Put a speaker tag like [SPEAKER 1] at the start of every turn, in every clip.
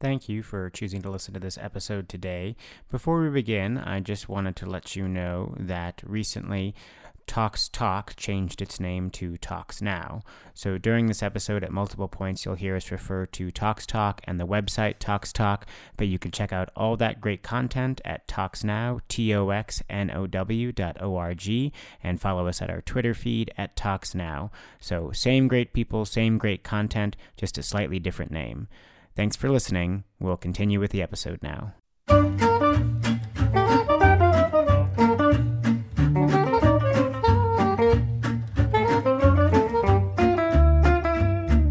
[SPEAKER 1] Thank you for choosing to listen to this episode today. Before we begin, I just wanted to let you know that recently Tox Talk changed its name to Tox Now. So during this episode, at multiple points, you'll hear us refer to Tox Talk and the website Tox Talk, but you can check out all that great content at Tox ToxNow, T O X N O W dot O R G, and follow us at our Twitter feed at Tox Now. So same great people, same great content, just a slightly different name. Thanks for listening. We'll continue with the episode now.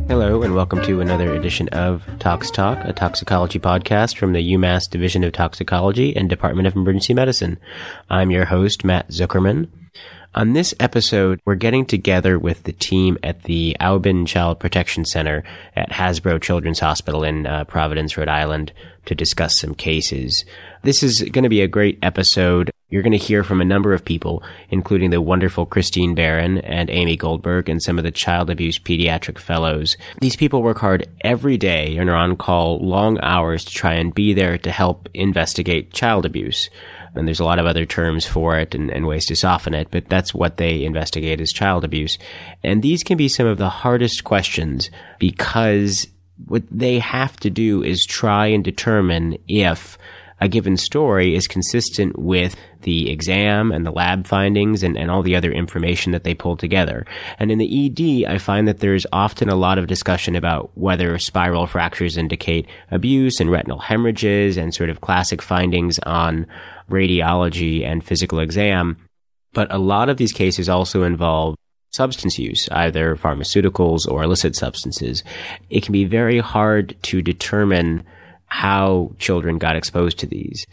[SPEAKER 1] Hello, and welcome to another edition of Tox Talk, a toxicology podcast from the UMass Division of Toxicology and Department of Emergency Medicine. I'm your host, Matt Zuckerman. On this episode, we're getting together with the team at the Aubin Child Protection Center at Hasbro Children's Hospital in uh, Providence, Rhode Island to discuss some cases. This is going to be a great episode. You're going to hear from a number of people, including the wonderful Christine Barron and Amy Goldberg and some of the child abuse pediatric fellows. These people work hard every day and are on call long hours to try and be there to help investigate child abuse and there's a lot of other terms for it and, and, ways to soften it, but that's what they investigate as child abuse. And these can be some of the hardest questions because what they have to do is try and determine if a given story is consistent with the exam and the lab findings and, and all the other information that they pull together. And in the ED, I find that there's often a lot of discussion about whether spiral fractures indicate abuse and retinal hemorrhages and sort of classic findings on radiology and physical exam. But a lot of these cases also involve substance use, either pharmaceuticals or illicit substances. It can be very hard to determine how children got exposed to these.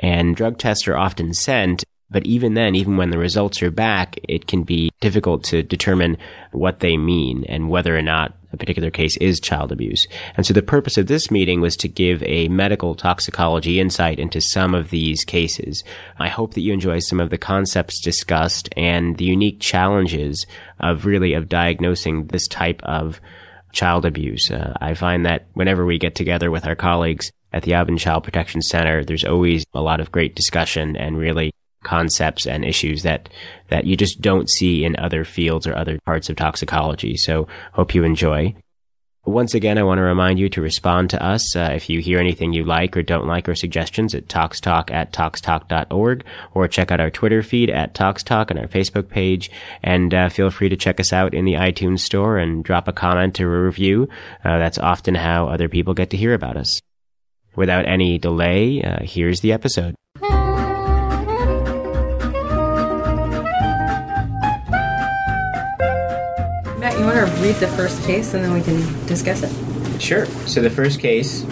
[SPEAKER 1] And drug tests are often sent, but even then, even when the results are back, it can be difficult to determine what they mean and whether or not a particular case is child abuse. And so the purpose of this meeting was to give a medical toxicology insight into some of these cases. I hope that you enjoy some of the concepts discussed and the unique challenges of really of diagnosing this type of child abuse. Uh, I find that whenever we get together with our colleagues at the Aubin Child Protection Center, there's always a lot of great discussion and really concepts and issues that that you just don't see in other fields or other parts of toxicology. So hope you enjoy. Once again, I want to remind you to respond to us uh, if you hear anything you like or don't like or suggestions at toxtalk at toxtalk.org or check out our Twitter feed at toxtalk and our Facebook page. And uh, feel free to check us out in the iTunes store and drop a comment or a review. Uh, that's often how other people get to hear about us. Without any delay, uh, here's the episode.
[SPEAKER 2] You want to read the first case and then we can discuss it?
[SPEAKER 1] Sure. So the first case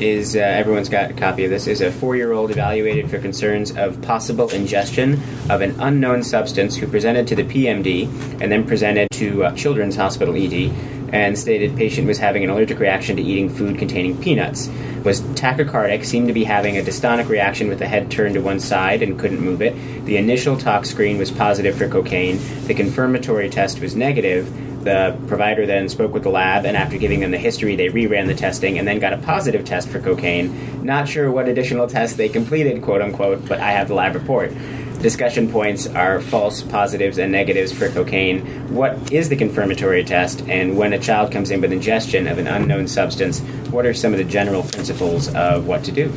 [SPEAKER 1] is uh, everyone's got a copy of this is a four-year-old evaluated for concerns of possible ingestion of an unknown substance who presented to the PMD and then presented to uh, Children's Hospital ED and stated patient was having an allergic reaction to eating food containing peanuts was tachycardic seemed to be having a dystonic reaction with the head turned to one side and couldn't move it the initial tox screen was positive for cocaine the confirmatory test was negative the provider then spoke with the lab, and after giving them the history, they reran the testing and then got a positive test for cocaine. Not sure what additional tests they completed, quote unquote, but I have the lab report. Discussion points are false positives and negatives for cocaine. What is the confirmatory test? And when a child comes in with ingestion of an unknown substance, what are some of the general principles of what to do?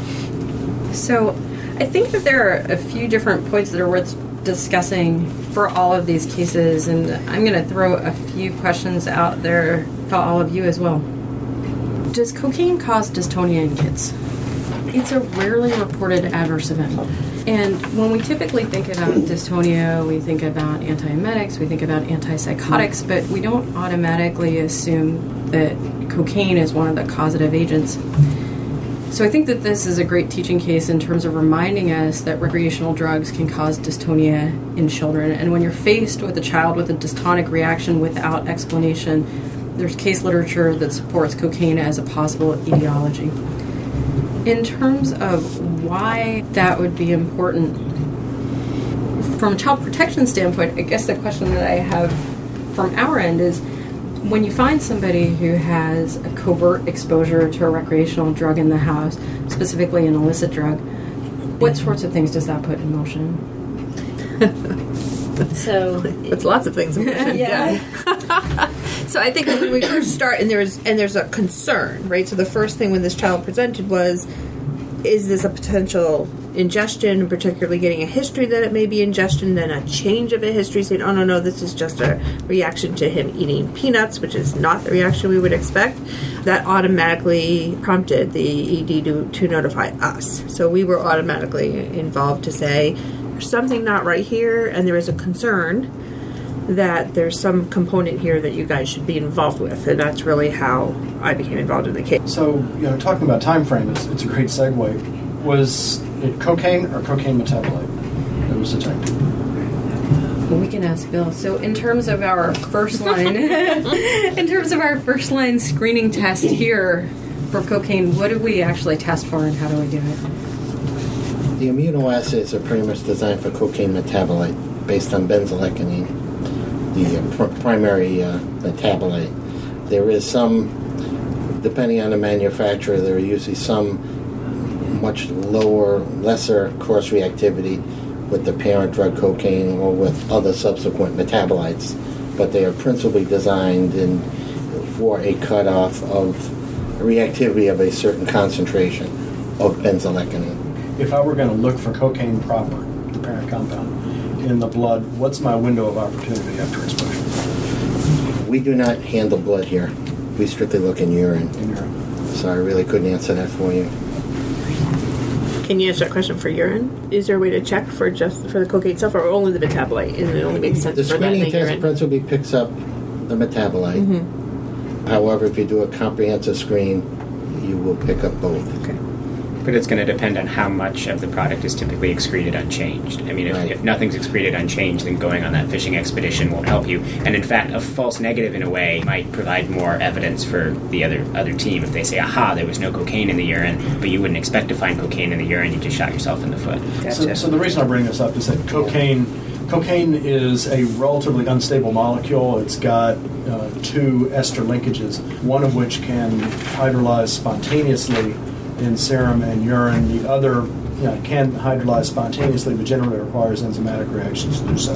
[SPEAKER 2] So, I think that there are a few different points that are worth discussing for all of these cases, and I'm going to throw a few questions out there for all of you as well. Does cocaine cause dystonia in kids? It's a rarely reported adverse event. And when we typically think about dystonia, we think about antiemetics, we think about antipsychotics, but we don't automatically assume that cocaine is one of the causative agents. So I think that this is a great teaching case in terms of reminding us that recreational drugs can cause dystonia in children. And when you're faced with a child with a dystonic reaction without explanation, there's case literature that supports cocaine as a possible etiology. In terms of why that would be important, from a child protection standpoint, I guess the question that I have from our end is when you find somebody who has a covert exposure to a recreational drug in the house, specifically an illicit drug, what sorts of things does that put in motion?
[SPEAKER 3] So
[SPEAKER 4] It's lots of things.
[SPEAKER 3] Yeah.
[SPEAKER 4] so I think when we first start, and there's and there's a concern, right? So the first thing when this child presented was, is this a potential ingestion, and particularly getting a history that it may be ingestion, then a change of a history, saying, oh no no, this is just a reaction to him eating peanuts, which is not the reaction we would expect. That automatically prompted the ED to, to notify us. So we were automatically involved to say, there's something not right here, and there is a concern that there's some component here that you guys should be involved with, and that's really how I became involved in the case.
[SPEAKER 5] So, you know, talking about time frame, it's, it's a great segue. Was cocaine or cocaine metabolite that was detected?
[SPEAKER 2] Well, we can ask Bill. So, in terms of our first line, in terms of our first line screening test here for cocaine, what do we actually test for, and how do we do it?
[SPEAKER 6] The immunoassays are pretty much designed for cocaine metabolite based on benzoylecgonine, the uh, pr- primary uh, metabolite. There is some, depending on the manufacturer, there are usually some much lower, lesser cross reactivity with the parent drug cocaine or with other subsequent metabolites, but they are principally designed in, for a cutoff of reactivity of a certain concentration of benzoylecgonine.
[SPEAKER 5] If I were going to look for cocaine proper, the parent compound, in the blood, what's my window of opportunity after exposure?
[SPEAKER 6] We do not handle blood here. We strictly look in urine.
[SPEAKER 5] In your,
[SPEAKER 6] So I really couldn't answer that for you.
[SPEAKER 4] Can you answer that question for urine? Is there a way to check for just for the cocaine itself, or only the metabolite? And it only makes sense
[SPEAKER 6] The
[SPEAKER 4] for that in
[SPEAKER 6] screening
[SPEAKER 4] the
[SPEAKER 6] test
[SPEAKER 4] urine.
[SPEAKER 6] principally picks up the metabolite.
[SPEAKER 4] Mm-hmm.
[SPEAKER 6] However, if you do a comprehensive screen, you will pick up both.
[SPEAKER 4] Okay.
[SPEAKER 1] But it's going to depend on how much of the product is typically excreted unchanged. I mean, if,
[SPEAKER 6] Right.
[SPEAKER 1] if nothing's excreted unchanged, then going on that fishing expedition won't help you. And in fact, a false negative, in a way, might provide more evidence for the other other team if they say, "Aha, there was no cocaine in the urine," but you wouldn't expect to find cocaine in the urine. You just shot yourself in the foot.
[SPEAKER 5] so, so the reason I bring this up is that cocaine, cocaine is a relatively unstable molecule. It's got uh, two ester linkages, one of which can hydrolyze spontaneously in serum and urine. The other you know, can hydrolyze spontaneously, but generally requires enzymatic reactions to do so.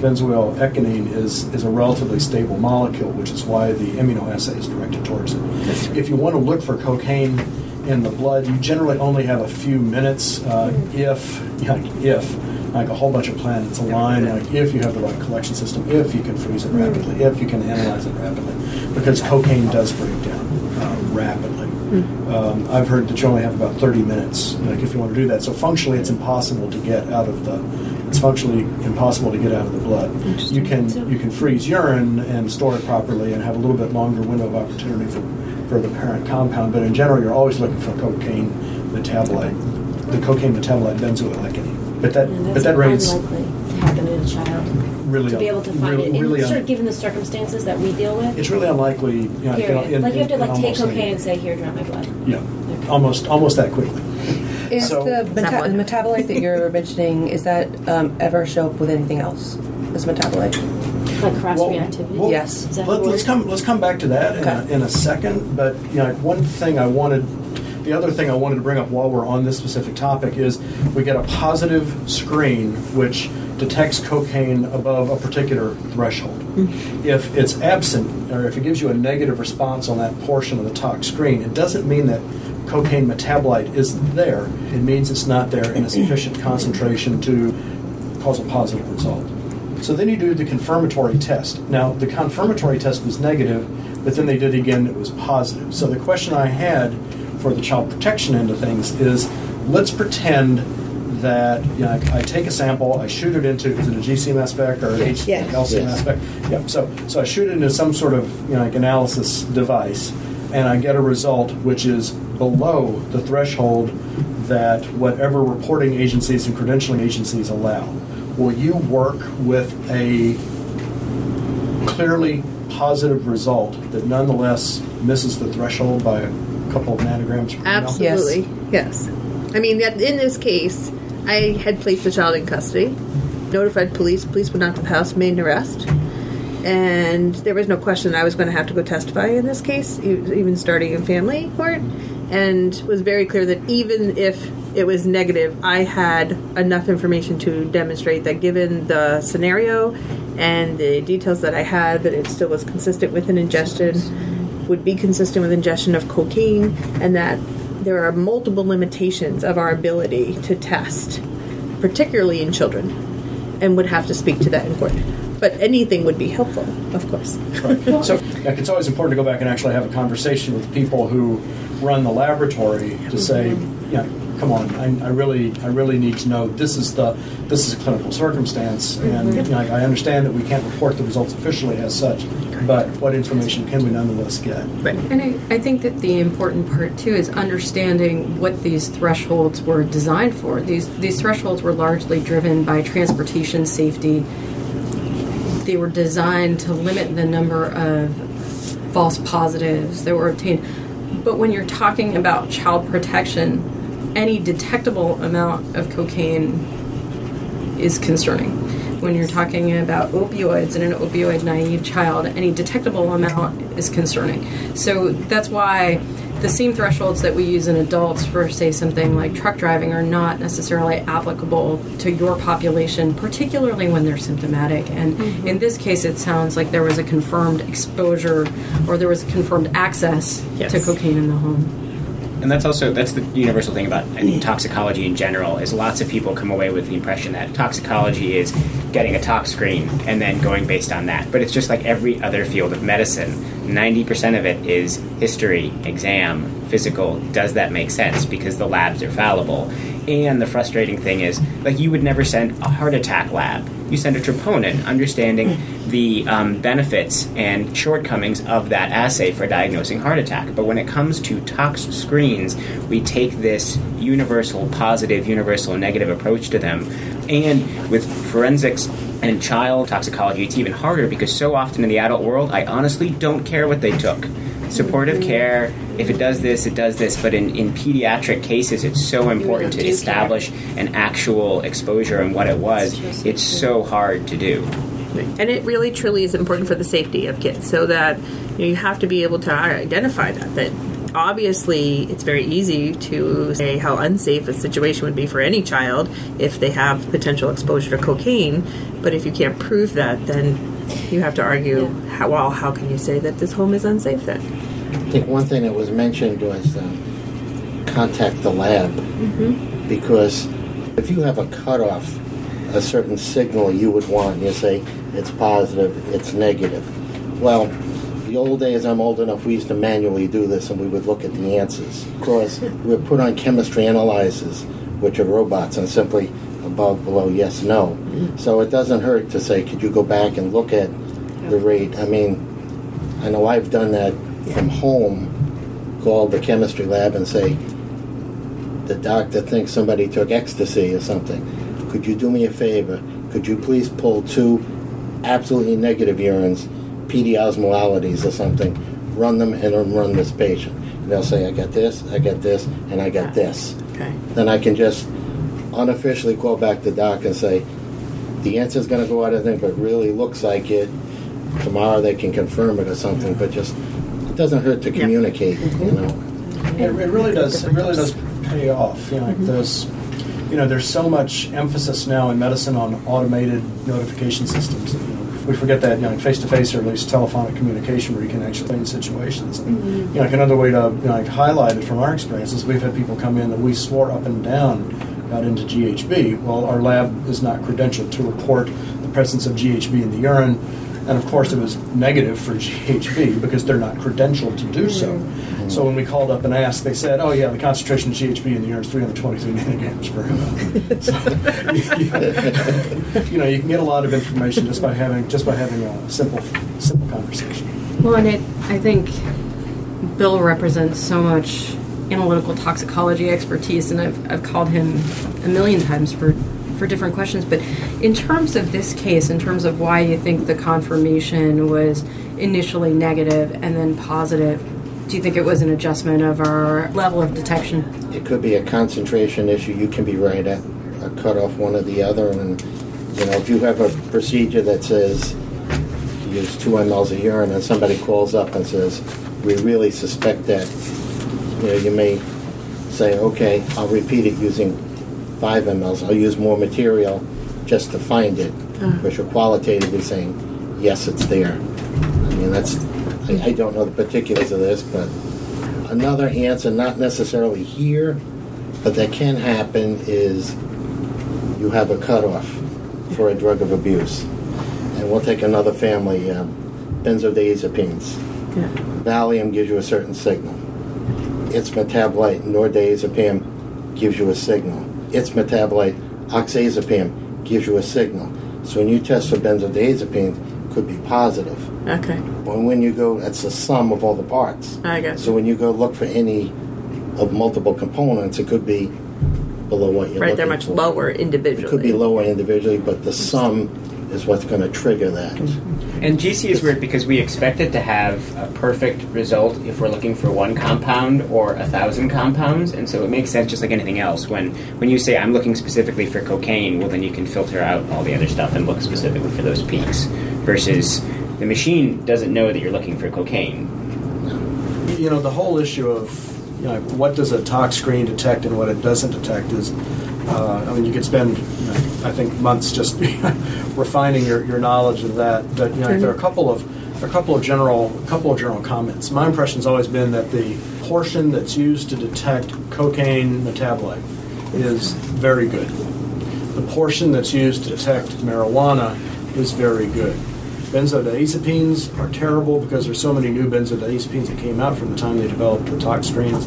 [SPEAKER 5] Benzoylecgonine is, is a relatively stable molecule, which is why the immunoassay is directed towards it. If you want to look for cocaine in the blood, you generally only have a few minutes uh, if, like if, like a whole bunch of planets align, like if you have the right collection system, if you can freeze it rapidly, if you can analyze it rapidly, because cocaine does break down uh, rapidly. Um, I've heard that you only have about 30 minutes, like if you want to do that. So functionally, it's impossible to get out of the. It's functionally impossible to get out of the blood. You can you can freeze urine and store it properly and have a little bit longer window of opportunity for, for the parent compound. But in general, you're always looking for cocaine metabolite, the cocaine metabolite benzoylecgonine. But that but that rate's
[SPEAKER 3] unlikely to happen in a child.
[SPEAKER 5] really
[SPEAKER 3] To be able to find
[SPEAKER 5] really,
[SPEAKER 3] it, and
[SPEAKER 5] really
[SPEAKER 3] sort
[SPEAKER 5] un-
[SPEAKER 3] of given the circumstances that we deal with.
[SPEAKER 5] it's really unlikely. You know,
[SPEAKER 3] Period.
[SPEAKER 5] in-
[SPEAKER 3] like you have to like take
[SPEAKER 5] almost any-
[SPEAKER 3] cocaine and say, "Here, drop my blood."
[SPEAKER 5] Yeah, almost almost that quickly.
[SPEAKER 7] Is
[SPEAKER 5] So-
[SPEAKER 7] the meta-
[SPEAKER 4] Metabolite.
[SPEAKER 7] metabolite that you're mentioning is that um, ever show up with anything else? This metabolite?
[SPEAKER 3] Like cross
[SPEAKER 5] Well,
[SPEAKER 3] reactivity.
[SPEAKER 5] well,
[SPEAKER 7] Yes.
[SPEAKER 3] Is
[SPEAKER 5] Let, us come. Let's come back to that in, a, in a second. But you know, one thing I wanted, the other thing I wanted to bring up while we're on this specific topic is we get a positive screen which detects cocaine above a particular threshold. Mm-hmm. If it's absent, or if it gives you a negative response on that portion of the tox screen, it doesn't mean that cocaine metabolite isn't there. It means it's not there in a sufficient concentration to cause a positive result. So then you do the confirmatory test. Now, the confirmatory test was negative, but then they did again, it was positive. So the question I had for the child protection end of things is let's pretend that you know, I, I take a sample, I shoot it into, is it a GC mass spec or an H-
[SPEAKER 4] Yes.
[SPEAKER 5] LC
[SPEAKER 6] Yes.
[SPEAKER 5] spec? Yep. So, so I shoot it into some sort of you know, like analysis device, and I get a result which is below the threshold that whatever reporting agencies and credentialing agencies allow. Will you work with a clearly positive result that nonetheless misses the threshold by a couple of nanograms per ml?
[SPEAKER 4] Absolutely, yes. I mean, that in this case, I had placed the child in custody, notified police. Police went out to the house, made an arrest, and there was no question I was going to have to go testify in this case, even starting in family court, and was very clear that even if it was negative, I had enough information to demonstrate that given the scenario and the details that I had, that it still was consistent with an ingestion, would be consistent with ingestion of cocaine, and that there are multiple limitations of our ability to test, particularly in children, and would have to speak to that in court. But anything would be helpful, of course.
[SPEAKER 5] Right. So like, it's always important to go back and actually have a conversation with people who run the laboratory to mm-hmm. say, you know, come on, I, I really, I really need to know this is the, this is a clinical circumstance, and mm-hmm. you know, I understand that we can't report the results officially as such, but what information can we nonetheless get?
[SPEAKER 2] And I, I think that the important part too is understanding what these thresholds were designed for. These these thresholds were largely driven by transportation safety. They were designed to limit the number of false positives that were obtained. But when you're talking about child protection, any detectable amount of cocaine is concerning. When you're talking about opioids in an opioid naive child, any detectable amount is concerning. So that's why the same thresholds that we use in adults for, say, something like truck driving are not necessarily applicable to your population, particularly when they're symptomatic. And mm-hmm. in this case, it sounds like there was a confirmed exposure or there was confirmed access
[SPEAKER 4] Yes.
[SPEAKER 2] to cocaine in the home.
[SPEAKER 8] And that's also that's the universal thing about I toxicology in general is lots of people come away with the impression that toxicology is getting a tox screen and then going based on that. But it's just like every other field of medicine. Ninety percent of it is history, exam, physical. Does that make sense? Because the labs are fallible. And the frustrating thing is, like, you would never send a heart attack lab. You send a troponin, understanding the um, benefits and shortcomings of that assay for diagnosing heart attack. But when it comes to tox screens, we take this universal positive, universal negative approach to them. And with forensics and child toxicology, it's even harder because so often in the adult world, I honestly don't care what they took. Supportive care, if it does this, it does this. But in, in pediatric cases, it's so important to establish an actual exposure and what it was. It's so hard to do.
[SPEAKER 4] And it really truly is important for the safety of kids so that you, know, you have to be able to identify that. That obviously it's very easy to say how unsafe a situation would be for any child if they have potential exposure to cocaine. But if you can't prove that, then you have to argue, how, well, how can you say that this home is unsafe then?
[SPEAKER 6] I think one thing that was mentioned was um, contact the lab because if you have a cutoff, a certain signal you would want, you say it's positive, it's negative. Well, the old days, I'm old enough, we used to manually do this and we would look at the answers. Of course, we would put on chemistry analyzers, which are robots, and simply above, below, yes, no. Mm-hmm. So it doesn't hurt to say, could you go back and look at the rate? I mean, I know I've done that from home, called the chemistry lab and say, the doctor thinks somebody took ecstasy or something. Could you do me a favor? Could you please pull two absolutely negative urines, PD osmolalities or something, run them and run this patient? And they'll say, I got this, I got this, and I got this.
[SPEAKER 4] Okay.
[SPEAKER 6] Then I can just unofficially call back the doc and say, the answer is going to go out, I think, but really looks like it. Tomorrow they can confirm it or something, but just it doesn't hurt to communicate, you mm-hmm. know.
[SPEAKER 5] It, it really does. It really does pay off. You know, like mm-hmm. there's, you know, there's so much emphasis now in medicine on automated notification systems. You know, we forget that, you know, face to face or at least telephonic communication where you can actually explain situations. And, mm-hmm. You know, like another way to you know, like highlight it from our experiences, we've had people come in that we swore up and down got into GHB. Well, our lab is not credentialed to report the presence of GHB in the urine. And of course, it was negative for GHB because they're not credentialed to do so. Mm-hmm. So when we called up and asked, they said, "Oh yeah, the concentration of GHB in the urine is 323 nanograms per ml." So, you know, you can get a lot of information just by having just by having a simple simple conversation.
[SPEAKER 2] Well, and it, I think Bill represents so much analytical toxicology expertise, and I've, I've called him a million times for, for different questions. But in terms of this case, in terms of why you think the confirmation was initially negative and then positive, do you think it was an adjustment of our level of detection?
[SPEAKER 6] It could be a concentration issue. You can be right at a cut off one or the other. And, you know, if you have a procedure that says use two mLs of urine, and somebody calls up and says, "We really suspect that," you know, you may say, "Okay, I'll repeat it using five mLs. I'll use more material just to find it," because you're qualitatively saying, "Yes, it's there." I mean, that's I, I don't know the particulars of this, but another answer, not necessarily here, but that can happen is you have a cutoff for a drug of abuse. And we'll take another family, uh, benzodiazepines.
[SPEAKER 4] Yeah.
[SPEAKER 6] Valium gives you a certain signal. Its metabolite, nordazepam, gives you a signal. Its metabolite, oxazepam, gives you a signal. So when you test for benzodiazepines, it could be positive.
[SPEAKER 4] Okay.
[SPEAKER 6] But when you go, that's the sum of all the parts.
[SPEAKER 4] I guess.
[SPEAKER 6] So when you go look for any of multiple components, it could be below what you're
[SPEAKER 4] right, they're much
[SPEAKER 6] for.
[SPEAKER 4] lower individually.
[SPEAKER 6] It could be lower individually, but the sum is what's going to trigger that.
[SPEAKER 8] And GC is weird because we expect it to have a perfect result if we're looking for one compound or a thousand compounds, and so it makes sense just like anything else. When when you say I'm looking specifically for cocaine, well then you can filter out all the other stuff and look specifically for those peaks. Versus the machine doesn't know that you're looking for cocaine.
[SPEAKER 5] you know the whole issue of you know what does a tox screen detect and what it doesn't detect is uh, I mean you could spend you know, I think months just refining your, your knowledge of that but you know there are a mm-hmm. couple of a couple of general a couple of general comments. My impression has always been that the portion that's used to detect cocaine metabolite is very good. The portion that's used to detect marijuana is very good. Benzodiazepines are terrible because there's so many new benzodiazepines that came out from the time they developed the tox screens.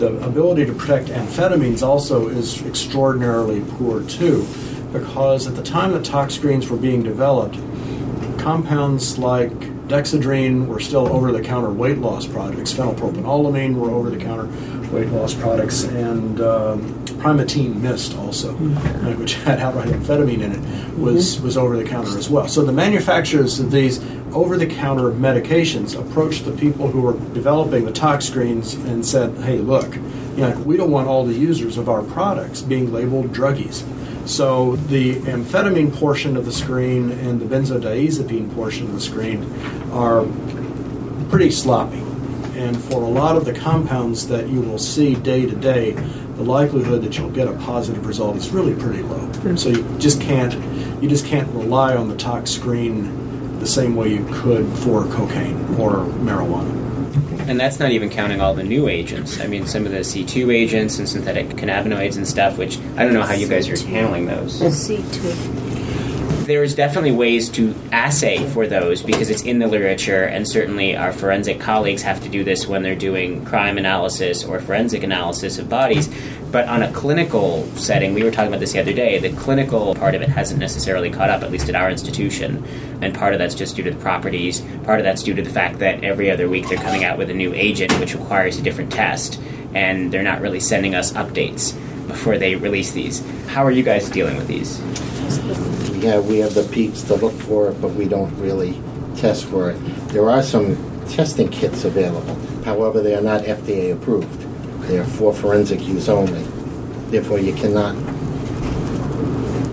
[SPEAKER 5] The ability to protect amphetamines also is extraordinarily poor too, because at the time the tox screens were being developed, compounds like dexedrine were still over-the-counter weight loss products. Phenylpropanolamine were over-the-counter weight loss products, and um, Primatene Mist also, uh, which had outright amphetamine in it, was was over-the-counter as well. So the manufacturers of these over-the-counter medications approached the people who were developing the tox screens and said, "Hey, look, you know, we don't want all the users of our products being labeled druggies." So the amphetamine portion of the screen and the benzodiazepine portion of the screen are pretty sloppy. And for a lot of the compounds that you will see day to day, the likelihood that you'll get a positive result is really pretty low. Hmm. So you just can't you just can't rely on the tox screen the same way you could for cocaine or marijuana.
[SPEAKER 8] And that's not even counting all the new agents. I mean, some of the C2 agents and synthetic cannabinoids and stuff, which I don't know how you guys are handling those.
[SPEAKER 3] C two.
[SPEAKER 8] There's definitely ways to assay for those because it's in the literature, and certainly our forensic colleagues have to do this when they're doing crime analysis or forensic analysis of bodies. But on a clinical setting, we were talking about this the other day, the clinical part of it hasn't necessarily caught up, at least at our institution. And part of that's just due to the properties, part of that's due to the fact that every other week they're coming out with a new agent which requires a different test, and they're not really sending us updates before they release these. How are you guys dealing with these?
[SPEAKER 6] Yeah, we have the peaks to look for it, but we don't really test for it. There are some testing kits available. However, they are not FDA approved. They are for forensic use only. Therefore, you cannot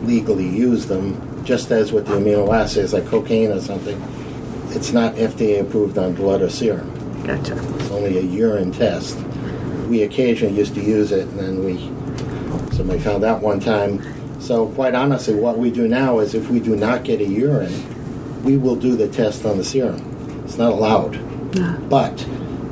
[SPEAKER 6] legally use them, just as with the immunoassays like cocaine or something. It's not FDA approved on blood or serum.
[SPEAKER 4] Gotcha.
[SPEAKER 6] It's only a urine test. We occasionally used to use it, and then we somebody found out one time. So quite honestly, what we do now is if we do not get a urine, we will do the test on the serum. It's not allowed. But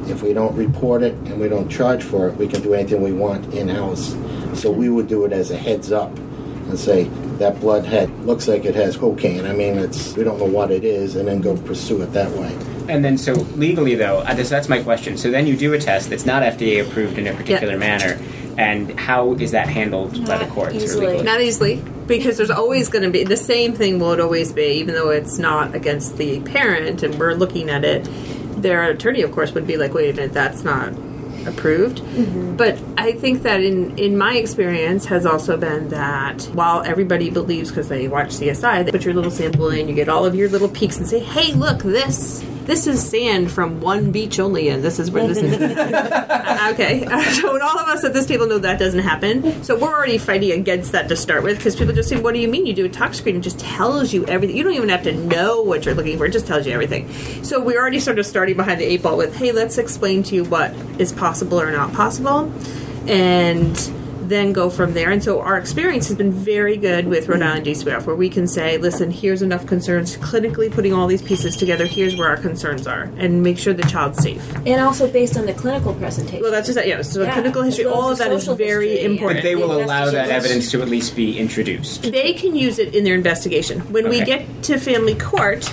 [SPEAKER 6] if we don't report it and we don't charge for it, we can do anything we want in house. So we would do it as a heads up and say that blood head looks like it has cocaine. I mean, it's we don't know what it is, and then go pursue it that way.
[SPEAKER 8] And then, so legally, though, uh, this, that's my question. So then you do a test that's not FDA approved in a particular manner, and how is that handled by the courts?
[SPEAKER 3] easily.
[SPEAKER 8] Or legally?
[SPEAKER 4] Not easily, because there's always going to be the same thing. Will it always be, even though it's not against the parent, and we're looking at it. Their attorney, of course, would be like, "Wait a minute, that's not approved." Mm-hmm. But I think that in in my experience has also been that while everybody believes because they watch CSI, they put your little sample in, you get all of your little peaks, and say, "Hey, look, this this is sand from one beach only, and this is where this is. Okay, so all of us at this table know that doesn't happen, so we're already fighting against that to start with because people just say, "What do you mean? You do a tox screen? and just tells you everything. You don't even have to know what you're looking for. It just tells you everything." So we're already sort of starting behind the eight ball with, "Hey, let's explain to you what is possible or not possible," and then go from there. And so our experience has been very good with Rhode Island DCF, where we can say, listen, here's enough concerns, clinically putting all these pieces together, here's where our concerns are, and make sure the child's safe.
[SPEAKER 3] And also based on the clinical presentation.
[SPEAKER 4] Well, that's just that, yeah. So
[SPEAKER 3] Yeah,
[SPEAKER 4] clinical history,
[SPEAKER 3] well
[SPEAKER 4] all of that is very
[SPEAKER 3] history
[SPEAKER 4] important.
[SPEAKER 8] But they will allow that evidence to at least be introduced.
[SPEAKER 4] they can use it in their investigation. When we get to family court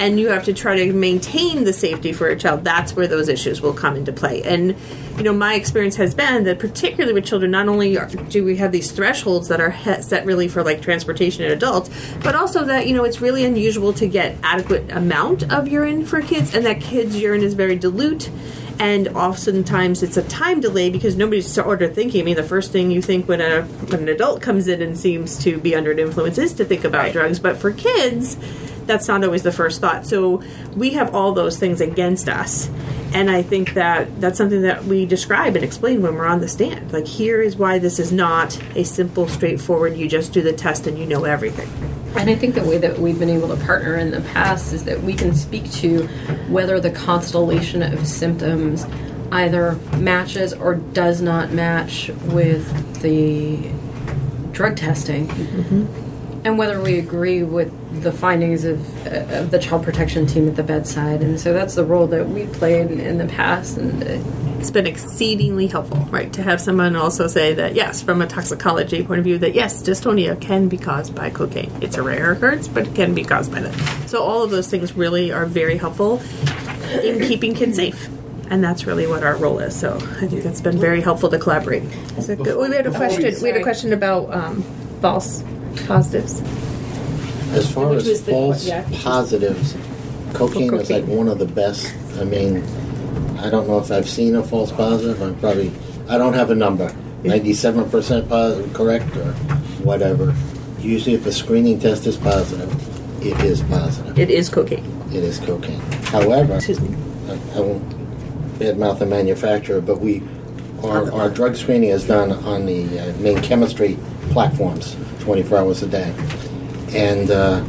[SPEAKER 4] and you have to try to maintain the safety for a child, that's where those issues will come into play. And you know, my experience has been that particularly with children, not only are, do we have these thresholds that are set really for like transportation and adults, but also that you know it's really unusual to get adequate amount of urine for kids, and that kids' urine is very dilute and oftentimes it's a time delay because nobody's sort of thinking. I mean, the first thing you think when a when an adult comes in and seems to be under an influence is to think about
[SPEAKER 8] Right.
[SPEAKER 4] drugs, but for kids, that's not always the first thought. So we have all those things against us. And I think that that's something that we describe and explain when we're on the stand. Like, here is why this is not a simple, straightforward, you just do the test and you know everything.
[SPEAKER 2] And I think the way that we've been able to partner in the past is that we can speak to whether the constellation of symptoms either matches or does not match with the drug testing, mm-hmm. And whether we agree with the findings of, uh, of the child protection team at the bedside. And so that's the role that we played in, in the past. And uh,
[SPEAKER 4] It's been exceedingly helpful, right, to have someone also say that, yes, from a toxicology point of view, that yes, dystonia can be caused by cocaine. It's a rare occurrence, but it can be caused by that. So all of those things really are very helpful in keeping kids safe. And that's really what our role is. So I think that's been very helpful to collaborate. Is that good? We had a question. We had a question about um, false positives.
[SPEAKER 6] As far
[SPEAKER 3] Which
[SPEAKER 6] as
[SPEAKER 3] was the-
[SPEAKER 6] false
[SPEAKER 3] yeah,
[SPEAKER 6] positives, cocaine is like
[SPEAKER 4] cocaine.
[SPEAKER 6] one of the best. I mean, I don't know if I've seen a false positive. I'm probably, I don't have a number. 97% positive, correct, or whatever. Usually, if a screening test is positive, it is positive.
[SPEAKER 4] It is cocaine.
[SPEAKER 6] It is cocaine. However,
[SPEAKER 4] Excuse me.
[SPEAKER 6] I I won't badmouth the manufacturer, but we, our, our drug screening is done on the uh, main chemistry platforms, 24 hours a day. And uh,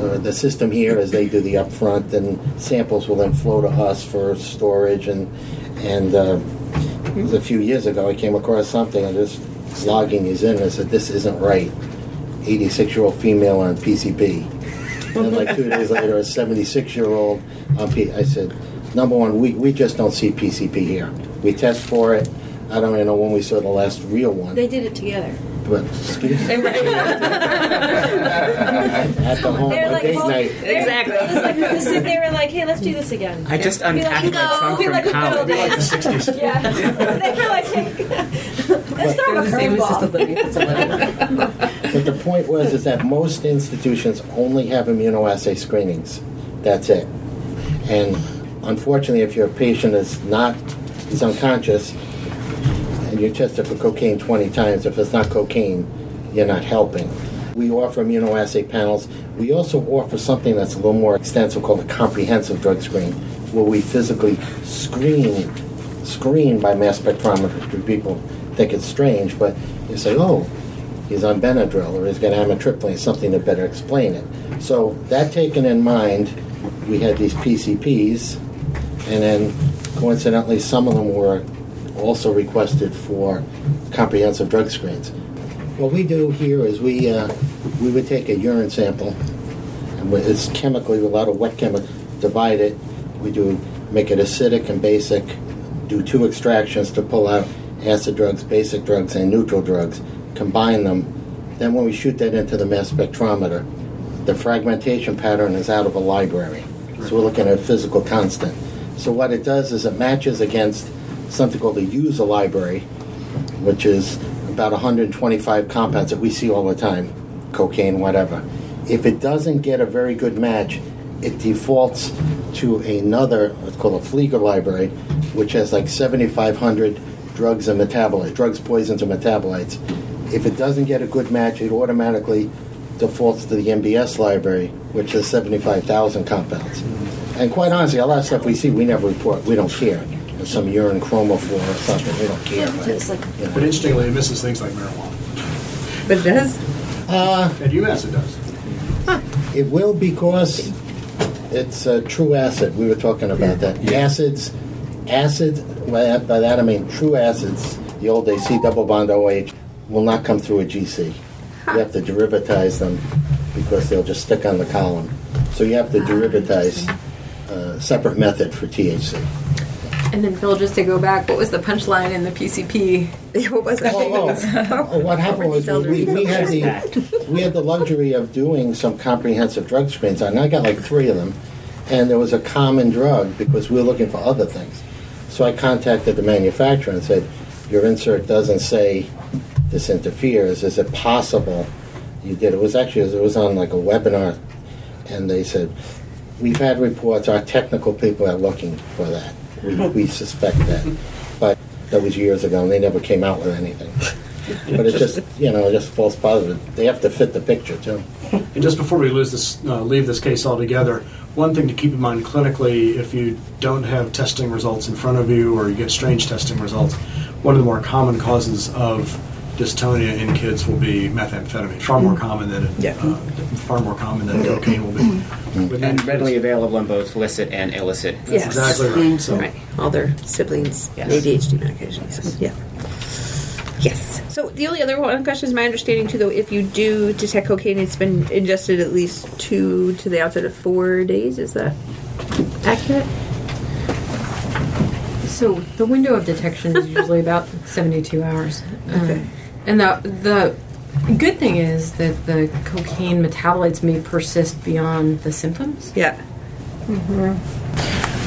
[SPEAKER 6] uh, the system here is they do the upfront, and samples will then flow to us for storage. And and uh, it was a few years ago, I came across something, and just logging these in, and I said, "This isn't right." 86 year old female on PCP. And like two days later, a 76 year old on P. I said, number one, we, we just don't see PCP here. We test for it. I don't even know when we saw the last real one.
[SPEAKER 3] They did it together.
[SPEAKER 6] But. At the home
[SPEAKER 3] They're
[SPEAKER 6] on
[SPEAKER 3] like,
[SPEAKER 6] date
[SPEAKER 3] well,
[SPEAKER 6] night.
[SPEAKER 3] they're-
[SPEAKER 4] Exactly.
[SPEAKER 3] It like this thing, they were like, "Hey, let's do this again."
[SPEAKER 8] I just
[SPEAKER 3] Be like,
[SPEAKER 8] unpacked my
[SPEAKER 3] "No."
[SPEAKER 8] trunk
[SPEAKER 3] Be
[SPEAKER 8] from
[SPEAKER 3] like, "No,
[SPEAKER 8] college.
[SPEAKER 3] no,
[SPEAKER 5] like
[SPEAKER 3] no."
[SPEAKER 5] the 60s.
[SPEAKER 3] Yeah, they were like, hey, "Let's throw a
[SPEAKER 7] Same assisted
[SPEAKER 3] curveball."
[SPEAKER 7] living facility.
[SPEAKER 6] But the point was is that most institutions only have immunoassay screenings. That's it. And unfortunately, if your patient is not is unconscious and you test it for cocaine 20 times, if it's not cocaine, you're not helping. We offer immunoassay panels. We also offer something that's a little more extensive called a comprehensive drug screen, where we physically screen screen by mass spectrometry. People think it's strange, but you say, oh, he's on Benadryl or he's got amitriptyline, something to better explain it. So that taken in mind, we had these PCPs, and then coincidentally, some of them were also requested for comprehensive drug screens. What we do here is we uh, we would take a urine sample, and it's chemically a lot of wet chemical, divide it. We do make it acidic and basic. Do two extractions to pull out acid drugs, basic drugs, and neutral drugs. Combine them. Then when we shoot that into the mass spectrometer, the fragmentation pattern is out of a library. So we're looking at a physical constant. So what it does is it matches against something called a user library, which is about 125 compounds that we see all the time, cocaine, whatever. If it doesn't get a very good match, it defaults to another, what's called a Pfleger library, which has like 7,500 drugs and metabolites, drugs, poisons, and metabolites. If it doesn't get a good match, it automatically defaults to the NBS library, which has 75,000 compounds. And quite honestly, a lot of stuff we see, we never report. We don't care. There's some urine chromophore or something. They don't care. But,
[SPEAKER 7] It's like
[SPEAKER 6] you
[SPEAKER 5] But interestingly, it misses things like marijuana.
[SPEAKER 4] But it does.
[SPEAKER 5] Uh, At UMass, it does.
[SPEAKER 6] It will because it's a true acid. We were talking about that. Acids, acid. By that, by that I mean true acids. The old AC double bond OH will not come through a GC. You have to derivatize them because they'll just stick on the column. So you have to derivatize a separate method for THC.
[SPEAKER 2] And then Phil, just to go back, what was the punchline in the PCP?
[SPEAKER 4] what was that?
[SPEAKER 6] Oh, oh. Oh, what happened was we, we had the we had the luxury of doing some comprehensive drug screens, and I got like three of them, and there was a common drug because we were looking for other things. So I contacted the manufacturer and said, "Your insert doesn't say this interferes. Is it possible you did?" It was actually it was on like a webinar, and they said, "We've had reports. Our technical people are looking for that. We, we suspect that, but." That was years ago, and they never came out with anything. But it's just, you know, just false positive. They have to fit the picture too.
[SPEAKER 5] And just before we lose this, uh, leave this case altogether, one thing to keep in mind clinically, if you don't have testing results in front of you or you get strange testing results, one of the more common causes of dystonia in kids will be methamphetamine. Far more mm. common than
[SPEAKER 4] Yeah.
[SPEAKER 5] uh, far more common than mm. cocaine will be. Mm. With many
[SPEAKER 8] And readily available in both licit and illicit.
[SPEAKER 5] That's exactly right. So
[SPEAKER 4] Right. All their siblings,
[SPEAKER 8] Yes.
[SPEAKER 4] ADHD medications. Yeah. Yes. So the only other one question is my understanding too, though, if you do detect cocaine, it's been ingested at least two to the outside of four days. Is that accurate?
[SPEAKER 2] So the window of detection is usually about 72 hours. Um,
[SPEAKER 4] Okay.
[SPEAKER 2] And the the good thing is that the cocaine metabolites may persist beyond the symptoms.
[SPEAKER 4] Yeah.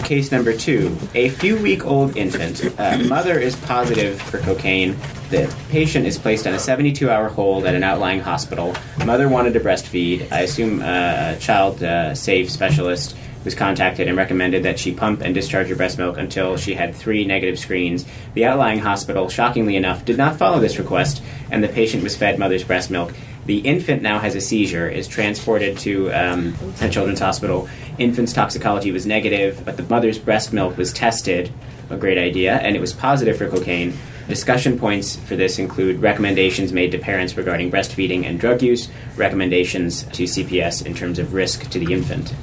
[SPEAKER 8] Case number two a few week old infant. Uh, mother is positive for cocaine. The patient is placed on a 72 hour hold at an outlying hospital. Mother wanted to breastfeed. I assume uh, a child uh, safe specialist was contacted and recommended that she pump and discharge her breast milk until she had three negative screens. The outlying hospital, shockingly enough, did not follow this request, and the patient was fed mother's breast milk. The infant now has a seizure, is transported to um, a children's hospital. Infant's toxicology was negative, but the mother's breast milk was tested, a great idea, and it was positive for cocaine. Discussion points for this include recommendations made to parents regarding breastfeeding and drug use, recommendations to CPS in terms of risk to the infant.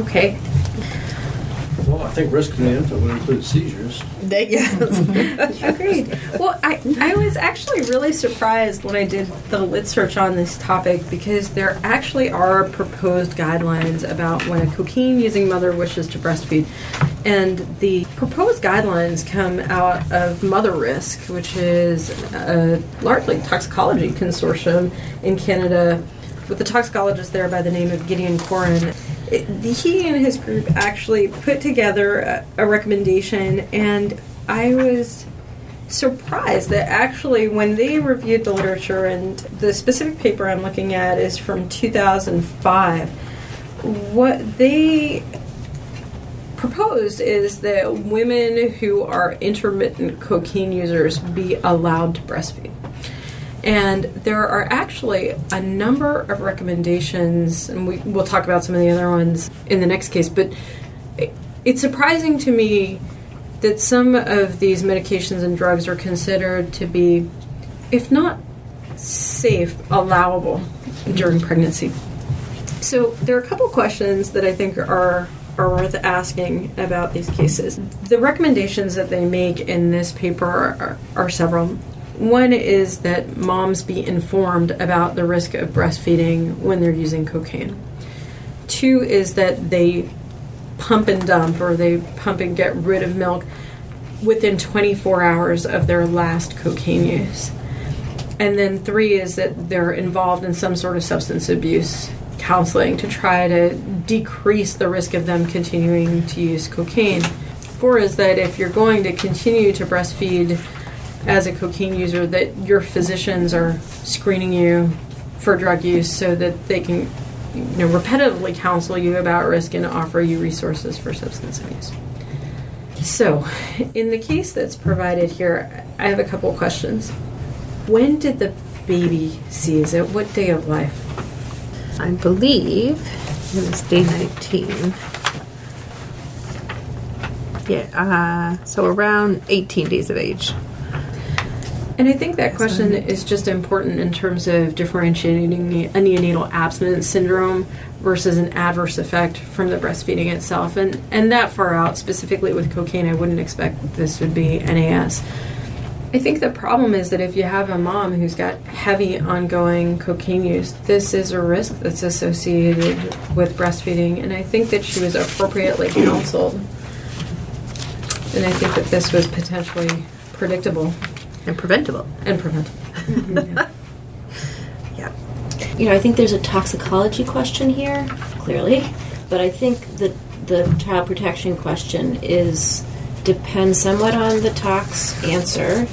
[SPEAKER 2] Okay.
[SPEAKER 5] well, I think risk to the infant would include seizures.
[SPEAKER 4] yeah.
[SPEAKER 2] Agreed. Well, I, I was actually really surprised when I did the lit search on this topic because there actually are proposed guidelines about when a cocaine using mother wishes to breastfeed. And the proposed guidelines come out of Motherisk, which is a largely toxicology consortium in Canada with a toxicologist there by the name of Gideon Koren. He and his group actually put together a, a recommendation, and I was surprised that actually when they reviewed the literature, and the specific paper I'm looking at is from 2005, what they proposed is that women who are intermittent cocaine users be allowed to breastfeed. And there are actually a number of recommendations, and we, we'll talk about some of the other ones in the next case, but it, it's surprising to me that some of these medications and drugs are considered to be, if not safe, allowable during pregnancy. So there are a couple questions that I think are are worth asking about these cases. The recommendations that they make in this paper are, are several. One is that moms be informed about the risk of breastfeeding when they're using cocaine. Two is that they pump and dump or they pump and get rid of milk within 24 hours of their last cocaine use. And then three is that they're involved in some sort of substance abuse counseling to try to decrease the risk of them continuing to use cocaine. Four is that if you're going to continue to breastfeed as a cocaine user, that your physicians are screening you for drug use so that they can you know, repetitively counsel you about risk and offer you resources for substance abuse. So, in the case that's provided here, I have a couple questions. When did the baby seize it? What day of life?
[SPEAKER 4] I believe it was day 19. Yeah, uh, so around 18 days of age.
[SPEAKER 2] And I think that question is just important in terms of differentiating a neonatal abstinence syndrome versus an adverse effect from the breastfeeding itself. And and that far out, specifically with cocaine, I wouldn't expect this would be NAS. I think the problem is that if you have a mom who's got heavy ongoing cocaine use, this is a risk that's associated with breastfeeding. And I think that she was appropriately counseled. And I think that this was potentially predictable
[SPEAKER 4] And preventable.
[SPEAKER 2] and preventable.
[SPEAKER 4] Yeah.
[SPEAKER 3] You know, I think there's a toxicology question here, clearly, but I think that the child protection question is depends somewhat on the tox answer,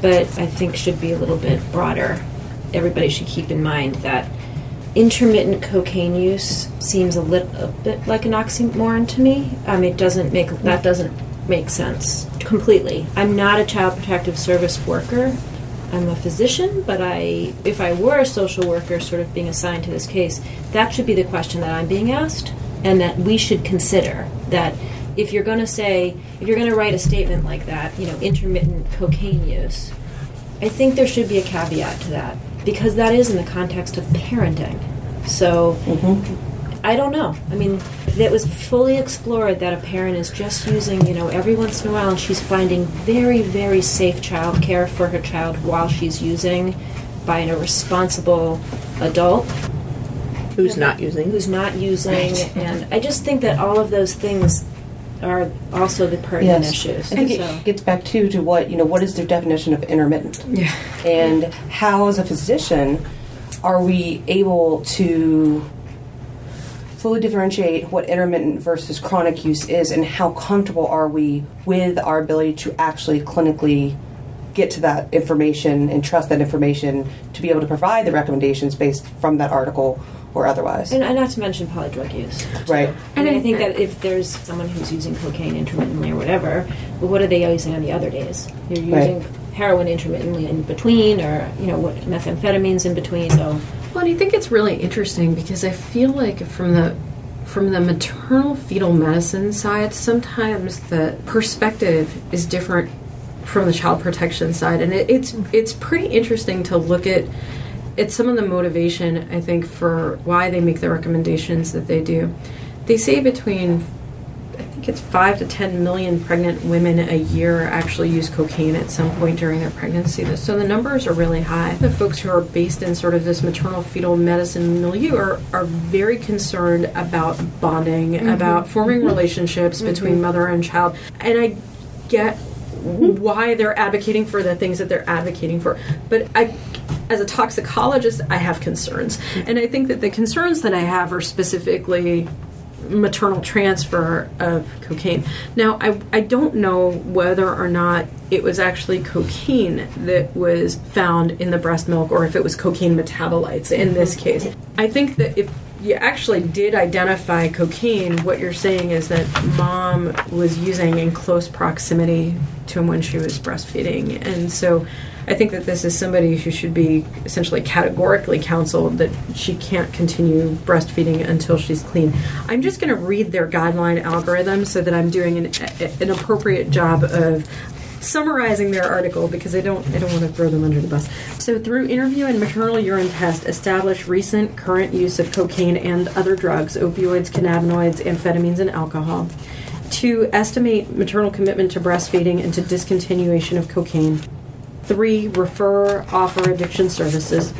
[SPEAKER 3] but I think should be a little bit broader. Everybody should keep in mind that intermittent cocaine use seems a little a bit like an oxymoron to me. Um, it doesn't make that doesn't make sense completely. I'm not a child protective service worker. I'm a physician, but I, if I were a social worker, sort of being assigned to this case, that should be the question that I'm being asked, and that we should consider that if you're going to say, if you're going to write a statement like that, you know, intermittent cocaine use, I think there should be a caveat to that because that is in the context of parenting. So mm-hmm. I don't know. I mean, it was fully explored that a parent is just using, you know, every once in a while and she's finding very, very safe child care for her child while she's using by a responsible adult
[SPEAKER 4] Who's not using?
[SPEAKER 3] who's not using. And I just think that all of those things are also the pertinent issues.
[SPEAKER 7] I think
[SPEAKER 3] So-
[SPEAKER 7] it gets back to to what you know. What is their definition of intermittent?
[SPEAKER 2] Yeah.
[SPEAKER 7] And how, as a physician, are we able to fully differentiate what intermittent versus chronic use is, and how comfortable are we with our ability to actually clinically get to that information and trust that information to be able to provide the recommendations based from that article or otherwise?
[SPEAKER 3] And, and not to mention polydrug use.
[SPEAKER 7] Right.
[SPEAKER 2] And
[SPEAKER 3] I think that if there's someone who's using cocaine intermittently or whatever, well, what are they using on the other days? You're
[SPEAKER 7] Right.
[SPEAKER 3] Heroin intermittently in between, or you know, what methamphetamines in between. So
[SPEAKER 2] Well, I think it's really interesting because I feel like from the from the maternal fetal medicine side, sometimes the perspective is different from the child protection side, and it, it's it's pretty interesting to look at it's some of the motivation I think for why they make the recommendations that they do. They say between it's five to ten million pregnant women a year actually use cocaine at some point during their pregnancy. So the numbers are really high. The folks who are based in sort of this maternal fetal medicine milieu are, are very concerned about bonding, mm-hmm. about forming mm-hmm. relationships mm-hmm. between mother and child. And I get why they're advocating for the things that they're advocating for. But I as a toxicologist, I have concerns. And I think that the concerns that I have are specifically maternal transfer of cocaine. Now, I, I don't know whether or not it was actually cocaine that was found in the breast milk or if it was cocaine metabolites in this case. I think that if you actually did identify cocaine, what you're saying is that mom was using in close proximity to him when she was breastfeeding. And so I think that this is somebody who should be essentially categorically counseled that she can't continue breastfeeding until she's clean. I'm just going to read their guideline algorithm so that I'm doing an, an appropriate job of summarizing their article because I don't I don't want to throw them under the bus. So through interview and maternal urine test, establish recent current use of cocaine and other drugs, opioids, cannabinoids, amphetamines, and alcohol. To estimate maternal commitment to breastfeeding and to discontinuation of cocaine. Three, refer, offer addiction services.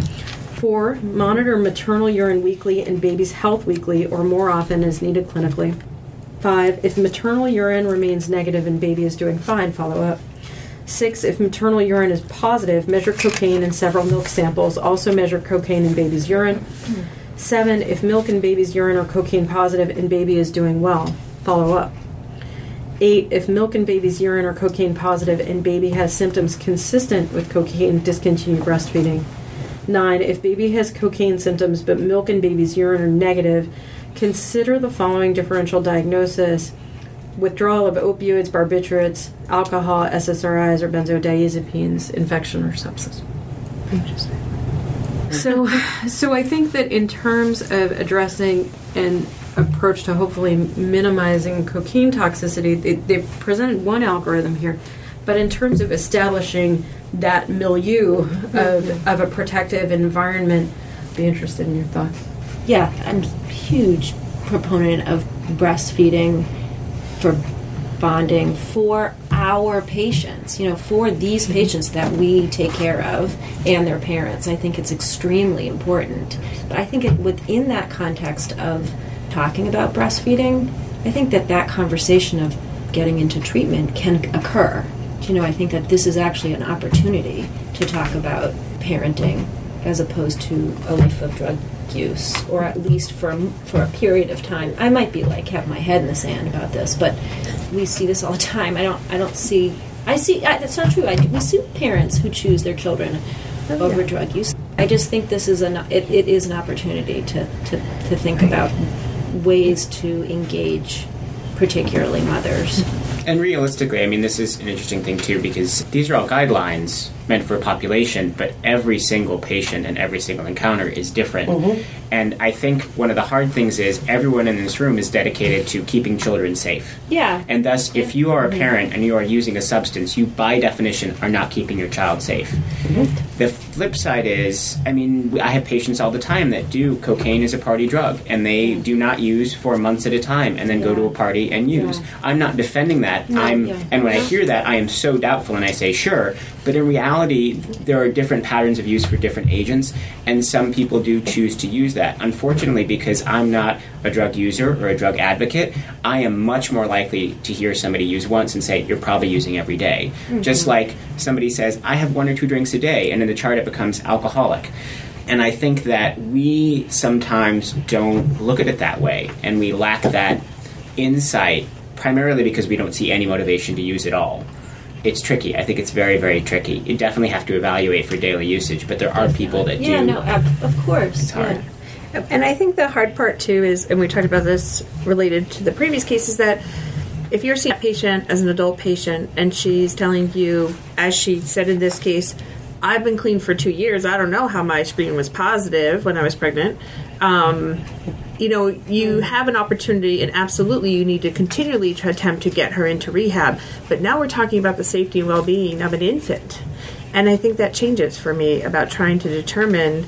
[SPEAKER 2] Four, monitor maternal urine weekly and baby's health weekly or more often as needed clinically. Five, if maternal urine remains negative and baby is doing fine, follow up. Six, if maternal urine is positive, measure cocaine in several milk samples. Also measure cocaine in baby's urine. Seven, if milk in baby's urine are cocaine positive and baby is doing well, follow up. Eight, if milk in baby's urine are cocaine positive and baby has symptoms consistent with cocaine, discontinue breastfeeding. Nine, if baby has cocaine symptoms but milk in baby's urine are negative, consider the following differential diagnosis withdrawal of opioids, barbiturates, alcohol, SSRIs, or benzodiazepines, infection, or sepsis.
[SPEAKER 4] Interesting.
[SPEAKER 2] So, so I think that in terms of addressing an approach to hopefully minimizing cocaine toxicity, they, they presented one algorithm here, but in terms of establishing that milieu of, of a protective environment, be interested in your thoughts.
[SPEAKER 3] Yeah, I'm a huge proponent of breastfeeding for bonding for our patients, you know, for these mm-hmm. patients that we take care of and their parents. I think it's extremely important. But I think it, within that context of talking about breastfeeding, I think that that conversation of getting into treatment can occur. You know, I think that this is actually an opportunity to talk about parenting as opposed to a life of drug use, or at least for a, for a period of time. I might be like have my head in the sand about this, but we see this all the time. I don't I don't see I see I, that's not true. I, we see parents who choose their children oh, over drug use. I just think this is an it, it is an opportunity to, to to think about ways to engage, particularly mothers.
[SPEAKER 8] And realistically, I mean, this is an interesting thing too because these are all guidelines meant for a population, but every single patient and every single encounter is different. Mm-hmm. And I think one of the hard things is everyone in this room is dedicated to keeping children safe.
[SPEAKER 3] Yeah.
[SPEAKER 8] And thus, if you are a mm-hmm. parent and you are using a substance, you by definition are not keeping your child safe. Mm-hmm. The flip side is, I mean, I have patients all the time that do cocaine as a party drug, and they do not use for months at a time, and then go to a party and use.
[SPEAKER 3] Yeah.
[SPEAKER 8] I'm not defending that. I'm,
[SPEAKER 3] yeah.
[SPEAKER 8] and when I hear that, I am so doubtful, and I say sure. But in reality, there are different patterns of use for different agents, and some people do choose to use that. Unfortunately, because I'm not a drug user or a drug advocate, I am much more likely to hear somebody use once and say, You're probably using every day." Mm-hmm. Just like somebody says, I have one or two drinks a day, and in the chart it becomes alcoholic. And I think that we sometimes don't look at it that way, and we lack that insight primarily because we don't see any motivation to use it all. It's tricky. I think it's very, very tricky. You definitely have to evaluate for daily usage, but there are people that
[SPEAKER 3] Yeah,
[SPEAKER 8] do.
[SPEAKER 3] no, ab- of course.
[SPEAKER 8] It's hard.
[SPEAKER 3] yeah.
[SPEAKER 4] And I think the hard part too is, and we talked about this related to the previous case, is that if you're seeing a patient as an adult patient and she's telling you, as she said in this case, I've been clean for two years. I don't know how my screen was positive when I was pregnant. Um, you know, you mm. have an opportunity, and absolutely you need to continually try attempt to get her into rehab. But now we're talking about the safety and well being of an infant. And I think that changes for me about trying to determine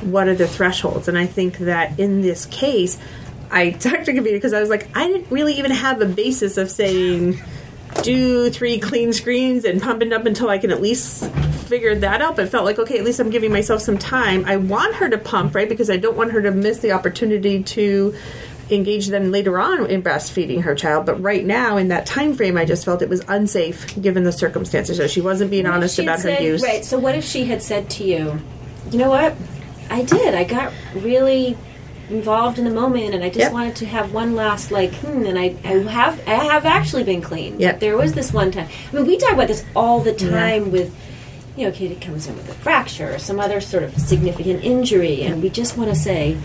[SPEAKER 4] what are the thresholds. And I think that in this case, I talked to Kavita because I was like, I didn't really even have a basis of saying do three clean screens and pump it up until I can at least figure that out. But felt like, okay, at least I'm giving myself some time. I want her to pump, right? Because I don't want her to miss the opportunity to engage then later on in breastfeeding her child. But right now, in that time frame, I just felt it was unsafe given the circumstances. So she wasn't being honest about her use.
[SPEAKER 3] Right. So what if she had said to you, "You know what? I did. I got really involved in the moment, and I just
[SPEAKER 4] Yep.
[SPEAKER 3] wanted to have one last like, hmm, and I, I have, I have actually been clean.
[SPEAKER 4] Yep.
[SPEAKER 3] There was this one time. I mean, we talk about this all the time with. You know, kid comes in with a fracture or some other sort of significant injury, and we just want to say,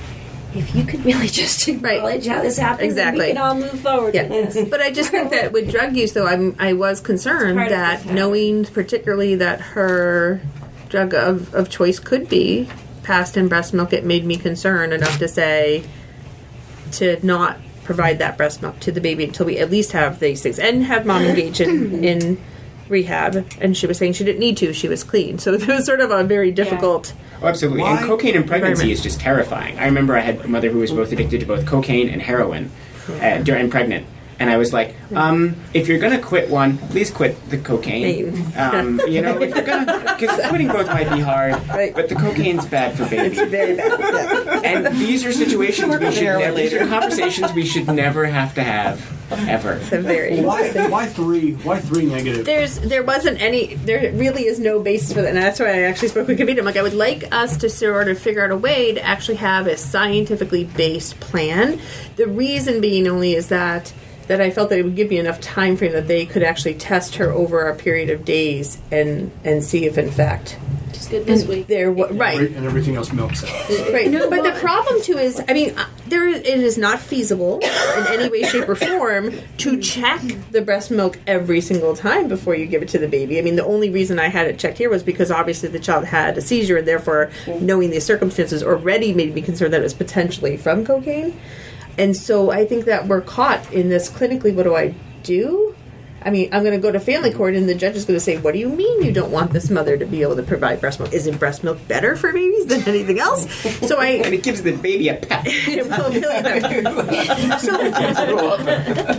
[SPEAKER 3] if you could really just acknowledge how this happened,
[SPEAKER 4] Exactly.
[SPEAKER 3] we can all move forward
[SPEAKER 4] Yeah, but I just think that with drug use, though, I'm I was concerned that knowing particularly that her drug of, of choice could be passed in breast milk, it made me concerned enough to say to not provide that breast milk to the baby until we at least have these things and have mom engage in, in rehab. And she was saying she didn't need to; she was clean. So it was sort of a very difficult.
[SPEAKER 8] Oh, absolutely.
[SPEAKER 5] Why-
[SPEAKER 8] And cocaine in pregnancy is just terrifying. I remember I had a mother who was both addicted to both cocaine and heroin uh, during pregnant. And I was like, um, if you're going to quit one, please quit the cocaine. Um, you know, if you're going to, because quitting both might be hard,
[SPEAKER 4] Right.
[SPEAKER 8] but the cocaine's bad for babies.
[SPEAKER 4] It's Very bad. Yeah.
[SPEAKER 8] And these are situations we should never, these are conversations we should never have to have, ever.
[SPEAKER 4] So very.
[SPEAKER 5] Why, why three? Why three negative?
[SPEAKER 4] there's there wasn't any there really is no basis for that and that's why i actually spoke with Kavita. I'm like i would like us to sort of figure out a way to actually have a scientifically based plan the reason being only is that that i felt that it would give me enough time frame that they could actually test her over a period of days and and see if in fact
[SPEAKER 3] It's good this week.
[SPEAKER 4] there wa- right
[SPEAKER 5] and everything else milks out.
[SPEAKER 4] Right. No, but the problem too is, I mean, uh, there is, it is not feasible in any way, shape, or form to check the breast milk every single time before you give it to the baby. I mean, the only reason I had it checked here was because obviously the child had a seizure, and therefore knowing these circumstances already made me concerned that it was potentially from cocaine. And so I think that we're caught in this clinically. What do I do? I mean, I'm going to go to family court, and the judge is going to say, "What do you mean you don't want this mother to be able to provide breast milk? Isn't breast milk better for babies than anything else?" So I,
[SPEAKER 8] And it gives the baby a pep.
[SPEAKER 4] Well, so,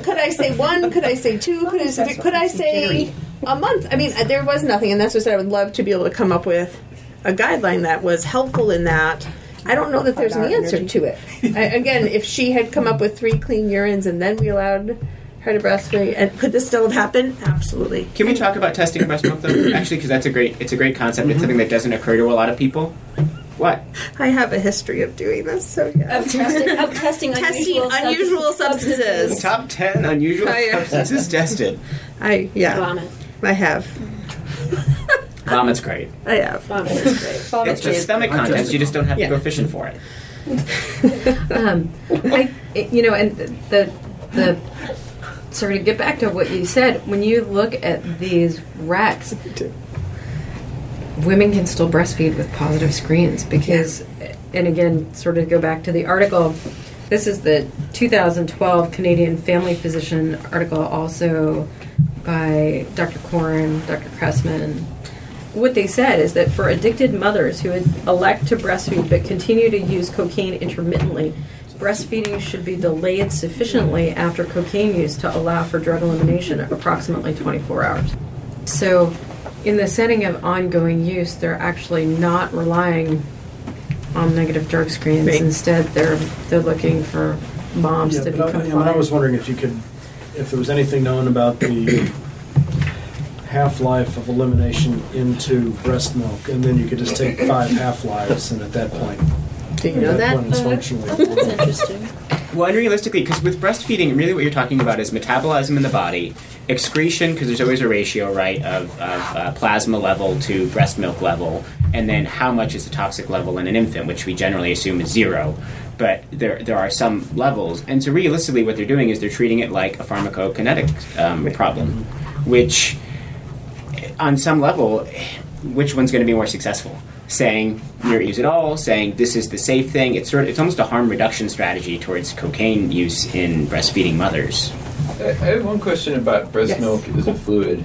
[SPEAKER 4] could I say one? Could I say two? Could I say, could I say a month? I mean, there was nothing, and that's what I would love to be able to come up with a guideline that was helpful in that. I don't know that there's an answer
[SPEAKER 7] energy.
[SPEAKER 4] to it. I, again, if she had come up with three clean urines and then we allowed her to breastfeed, and could this still have happened? Absolutely.
[SPEAKER 8] Can we talk about testing breast milk though? Actually, because that's a great it's a great concept. It's mm-hmm. something that doesn't occur to a lot of people. What?
[SPEAKER 4] I have a history of doing this, so yeah.
[SPEAKER 3] Of testing, of testing,
[SPEAKER 4] Testing
[SPEAKER 3] unusual,
[SPEAKER 4] unusual
[SPEAKER 3] substances.
[SPEAKER 4] substances.
[SPEAKER 8] Top ten unusual
[SPEAKER 4] yeah.
[SPEAKER 8] substances tested.
[SPEAKER 4] I yeah,
[SPEAKER 3] Vomit.
[SPEAKER 4] I have,
[SPEAKER 8] Vomit's great.
[SPEAKER 4] I have.
[SPEAKER 3] Vomit is great.
[SPEAKER 8] It's just stomach contents. You just don't have to go fishing for it.
[SPEAKER 2] um, I, it- you know, and the the sorry to get back to what you said. When you look at these racks, women can still breastfeed with positive screens because, and again, sort of go back to the article. This is the 2012 Canadian Family Physician article, also by Dr. Corin, Dr. Cressman, what they said is that for addicted mothers who elect to breastfeed but continue to use cocaine intermittently, breastfeeding should be delayed sufficiently after cocaine use to allow for drug elimination approximately 24 hours. So, in the setting of ongoing use, they're actually not relying on negative drug screens.
[SPEAKER 4] Right.
[SPEAKER 2] Instead, they're they're looking for moms
[SPEAKER 5] Yeah,
[SPEAKER 2] to be
[SPEAKER 5] but I,
[SPEAKER 2] compliant.
[SPEAKER 5] I was wondering if you could, if there was anything known about the half-life of elimination into breast milk, and then you could just take five half-lives, and at that point,
[SPEAKER 4] Do you know
[SPEAKER 5] at
[SPEAKER 4] that?
[SPEAKER 5] point it's functionally.
[SPEAKER 3] That's interesting.
[SPEAKER 8] Well, and realistically, because with breastfeeding, really what you're talking about is metabolism in the body, excretion, because there's always a ratio, right, of, of uh, plasma level to breast milk level, and then how much is the toxic level in an infant, which we generally assume is zero. But there, there are some levels. And so, realistically, what they're doing is they're treating it like a pharmacokinetic um, problem, which, on some level, which one's going to be more successful? Saying you use at all, saying this is the safe thing. It's sort of it's almost a harm reduction strategy towards cocaine use in breastfeeding mothers.
[SPEAKER 9] I I have one question about breast
[SPEAKER 4] Yes.
[SPEAKER 9] milk as a fluid.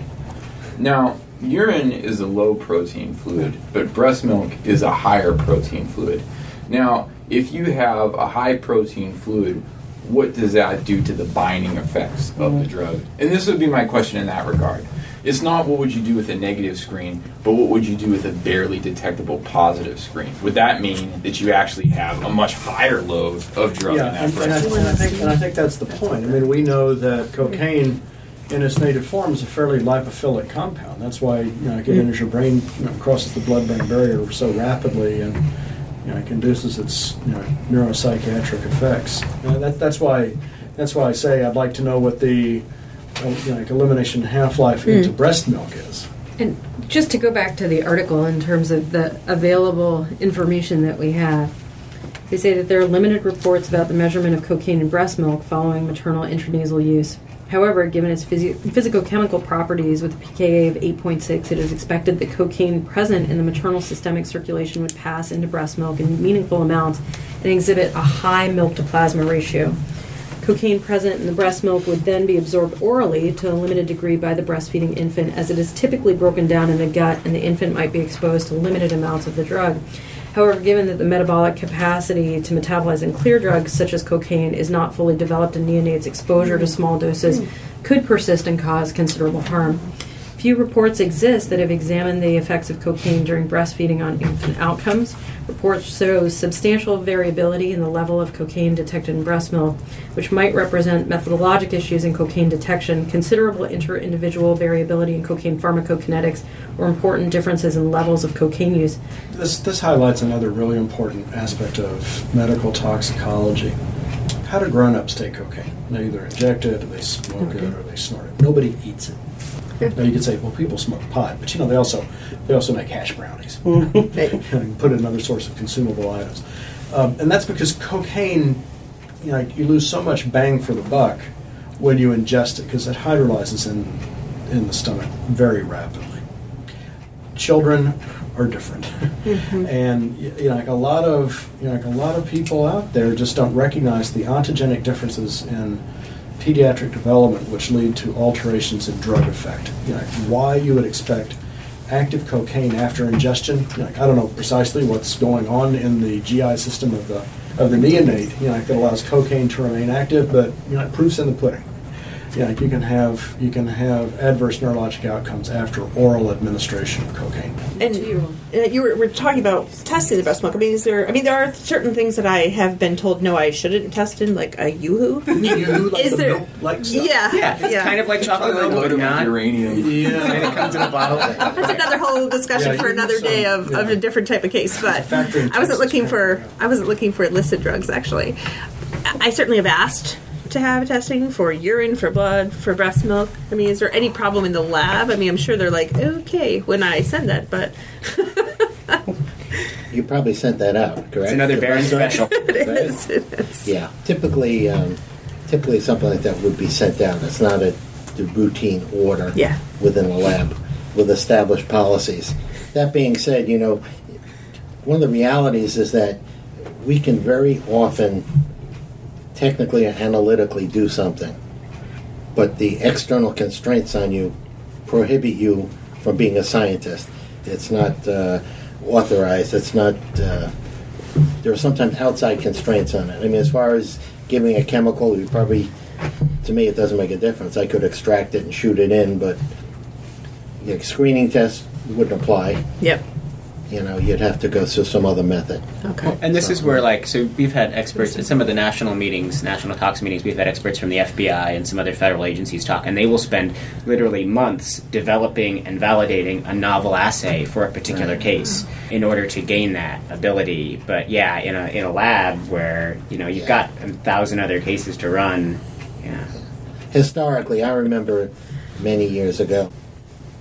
[SPEAKER 9] Now, urine is a low protein fluid, but breast milk is a higher protein fluid. Now, if you have a high protein fluid, what does that do to the binding effects of the mm-hmm. drug? And this would be my question in that regard. It's not what would you do with a negative screen, but what would you do with a barely detectable positive screen? Would that mean that you actually have a much higher load of drug
[SPEAKER 5] Yeah,
[SPEAKER 9] in that
[SPEAKER 5] and, and, I, and, I think, and I think that's the point. I mean, we know that cocaine, in its native form, is a fairly lipophilic compound. That's why you know, it
[SPEAKER 9] Hmm.
[SPEAKER 5] enters your brain, you know, crosses the blood-brain barrier so rapidly, and you know, it induces its you know, neuropsychiatric effects. Uh, that, that's why, that's why I say I'd like to know what the you know, like elimination half-life into hmm. breast milk is.
[SPEAKER 2] And just to go back to the article in terms of the available information that we have, they say that there are limited reports about the measurement of cocaine in breast milk following maternal intranasal use. However, given its physi- physicochemical properties with a pKa of 8.6, it is expected that cocaine present in the maternal systemic circulation would pass into breast milk in meaningful amounts and exhibit a high milk to plasma ratio. Cocaine present in the breast milk would then be absorbed orally to a limited degree by the breastfeeding infant, as it is typically broken down in the gut and the infant might be exposed to limited amounts of the drug. However, given that the metabolic capacity to metabolize and clear drugs such as cocaine is not fully developed in neonates, exposure to small doses could persist and cause considerable harm. Few reports exist that have examined the effects of cocaine during breastfeeding on infant outcomes. Reports show substantial variability in the level of cocaine detected in breast milk, which might represent methodologic issues in cocaine detection, considerable inter-individual variability in cocaine pharmacokinetics, or important differences in levels of cocaine use.
[SPEAKER 5] This, this highlights another really important aspect of medical toxicology. How do grown-ups take cocaine? They either inject it, or they smoke it, or they snort it. Nobody eats it. Now you could say, well, people smoke pot, but you know they also they also make hash brownies. And put in other sorts of consumable items, um, and that's because cocaine you know you lose so much bang for the buck when you ingest it because it hydrolyzes in in the stomach very rapidly. Children are different, and you know, like a lot of you know, like a lot of people out there just don't recognize the ontogenic differences in pediatric development, which lead to alterations in drug effect. You know, why you would expect active cocaine after ingestion. You know, I don't know precisely what's going on in the GI system of the of the neonate. You know, that allows cocaine to remain active, but you know, proof's in the pudding. You know, like, you can have you can have adverse neurologic outcomes after oral administration of cocaine.
[SPEAKER 4] And uh, you were, were talking about testing the breast milk. I mean, is there? I mean, there are certain things that I have been told no, I shouldn't test in, like a yoo-hoo.
[SPEAKER 5] You like
[SPEAKER 4] Is
[SPEAKER 5] the
[SPEAKER 4] there-
[SPEAKER 5] milk-like stuff?
[SPEAKER 4] Yeah,
[SPEAKER 8] Yeah, it's kind of like chocolate milk, but not.
[SPEAKER 9] uranium.
[SPEAKER 8] And it comes in a bottle.
[SPEAKER 4] That's another whole discussion
[SPEAKER 5] Yeah,
[SPEAKER 4] for another
[SPEAKER 5] need
[SPEAKER 4] day
[SPEAKER 5] some-
[SPEAKER 4] of, of a different type of case. But I wasn't looking for I wasn't looking for illicit drugs actually. I I certainly have asked to have testing for urine, for blood, for breast milk. I mean, is there any problem in the lab? I mean, I'm sure they're like okay when I send that, but
[SPEAKER 6] You probably sent that out, correct?
[SPEAKER 8] It's another
[SPEAKER 6] The
[SPEAKER 8] Baron
[SPEAKER 6] rest of it?
[SPEAKER 8] special.
[SPEAKER 4] it
[SPEAKER 6] Right?
[SPEAKER 4] is. It is.
[SPEAKER 6] Yeah, typically, um, typically something like that would be sent out. It's not a the routine order
[SPEAKER 4] Yeah.
[SPEAKER 6] within the lab with established policies. That being said, you know, one of the realities is that we can very often technically or analytically do something, but the external constraints on you prohibit you from being a scientist. It's not uh, authorized. It's not. Uh, there are sometimes outside constraints on it. I mean, as far as giving a chemical, you probably, to me, it doesn't make a difference. I could extract it and shoot it in, but know, screening tests wouldn't apply.
[SPEAKER 4] Yep.
[SPEAKER 6] You know, you'd have to go through some other method.
[SPEAKER 4] Okay.
[SPEAKER 8] And this is where, like, so we've had experts at some of the national meetings, national tox meetings. We've had experts from the FBI and some other federal agencies talk, and they will spend literally months developing and validating a novel assay for a particular case in order to gain that ability. But yeah, in a in a lab where you know you've got a thousand other cases to run, yeah,
[SPEAKER 6] Historically, I remember many years ago,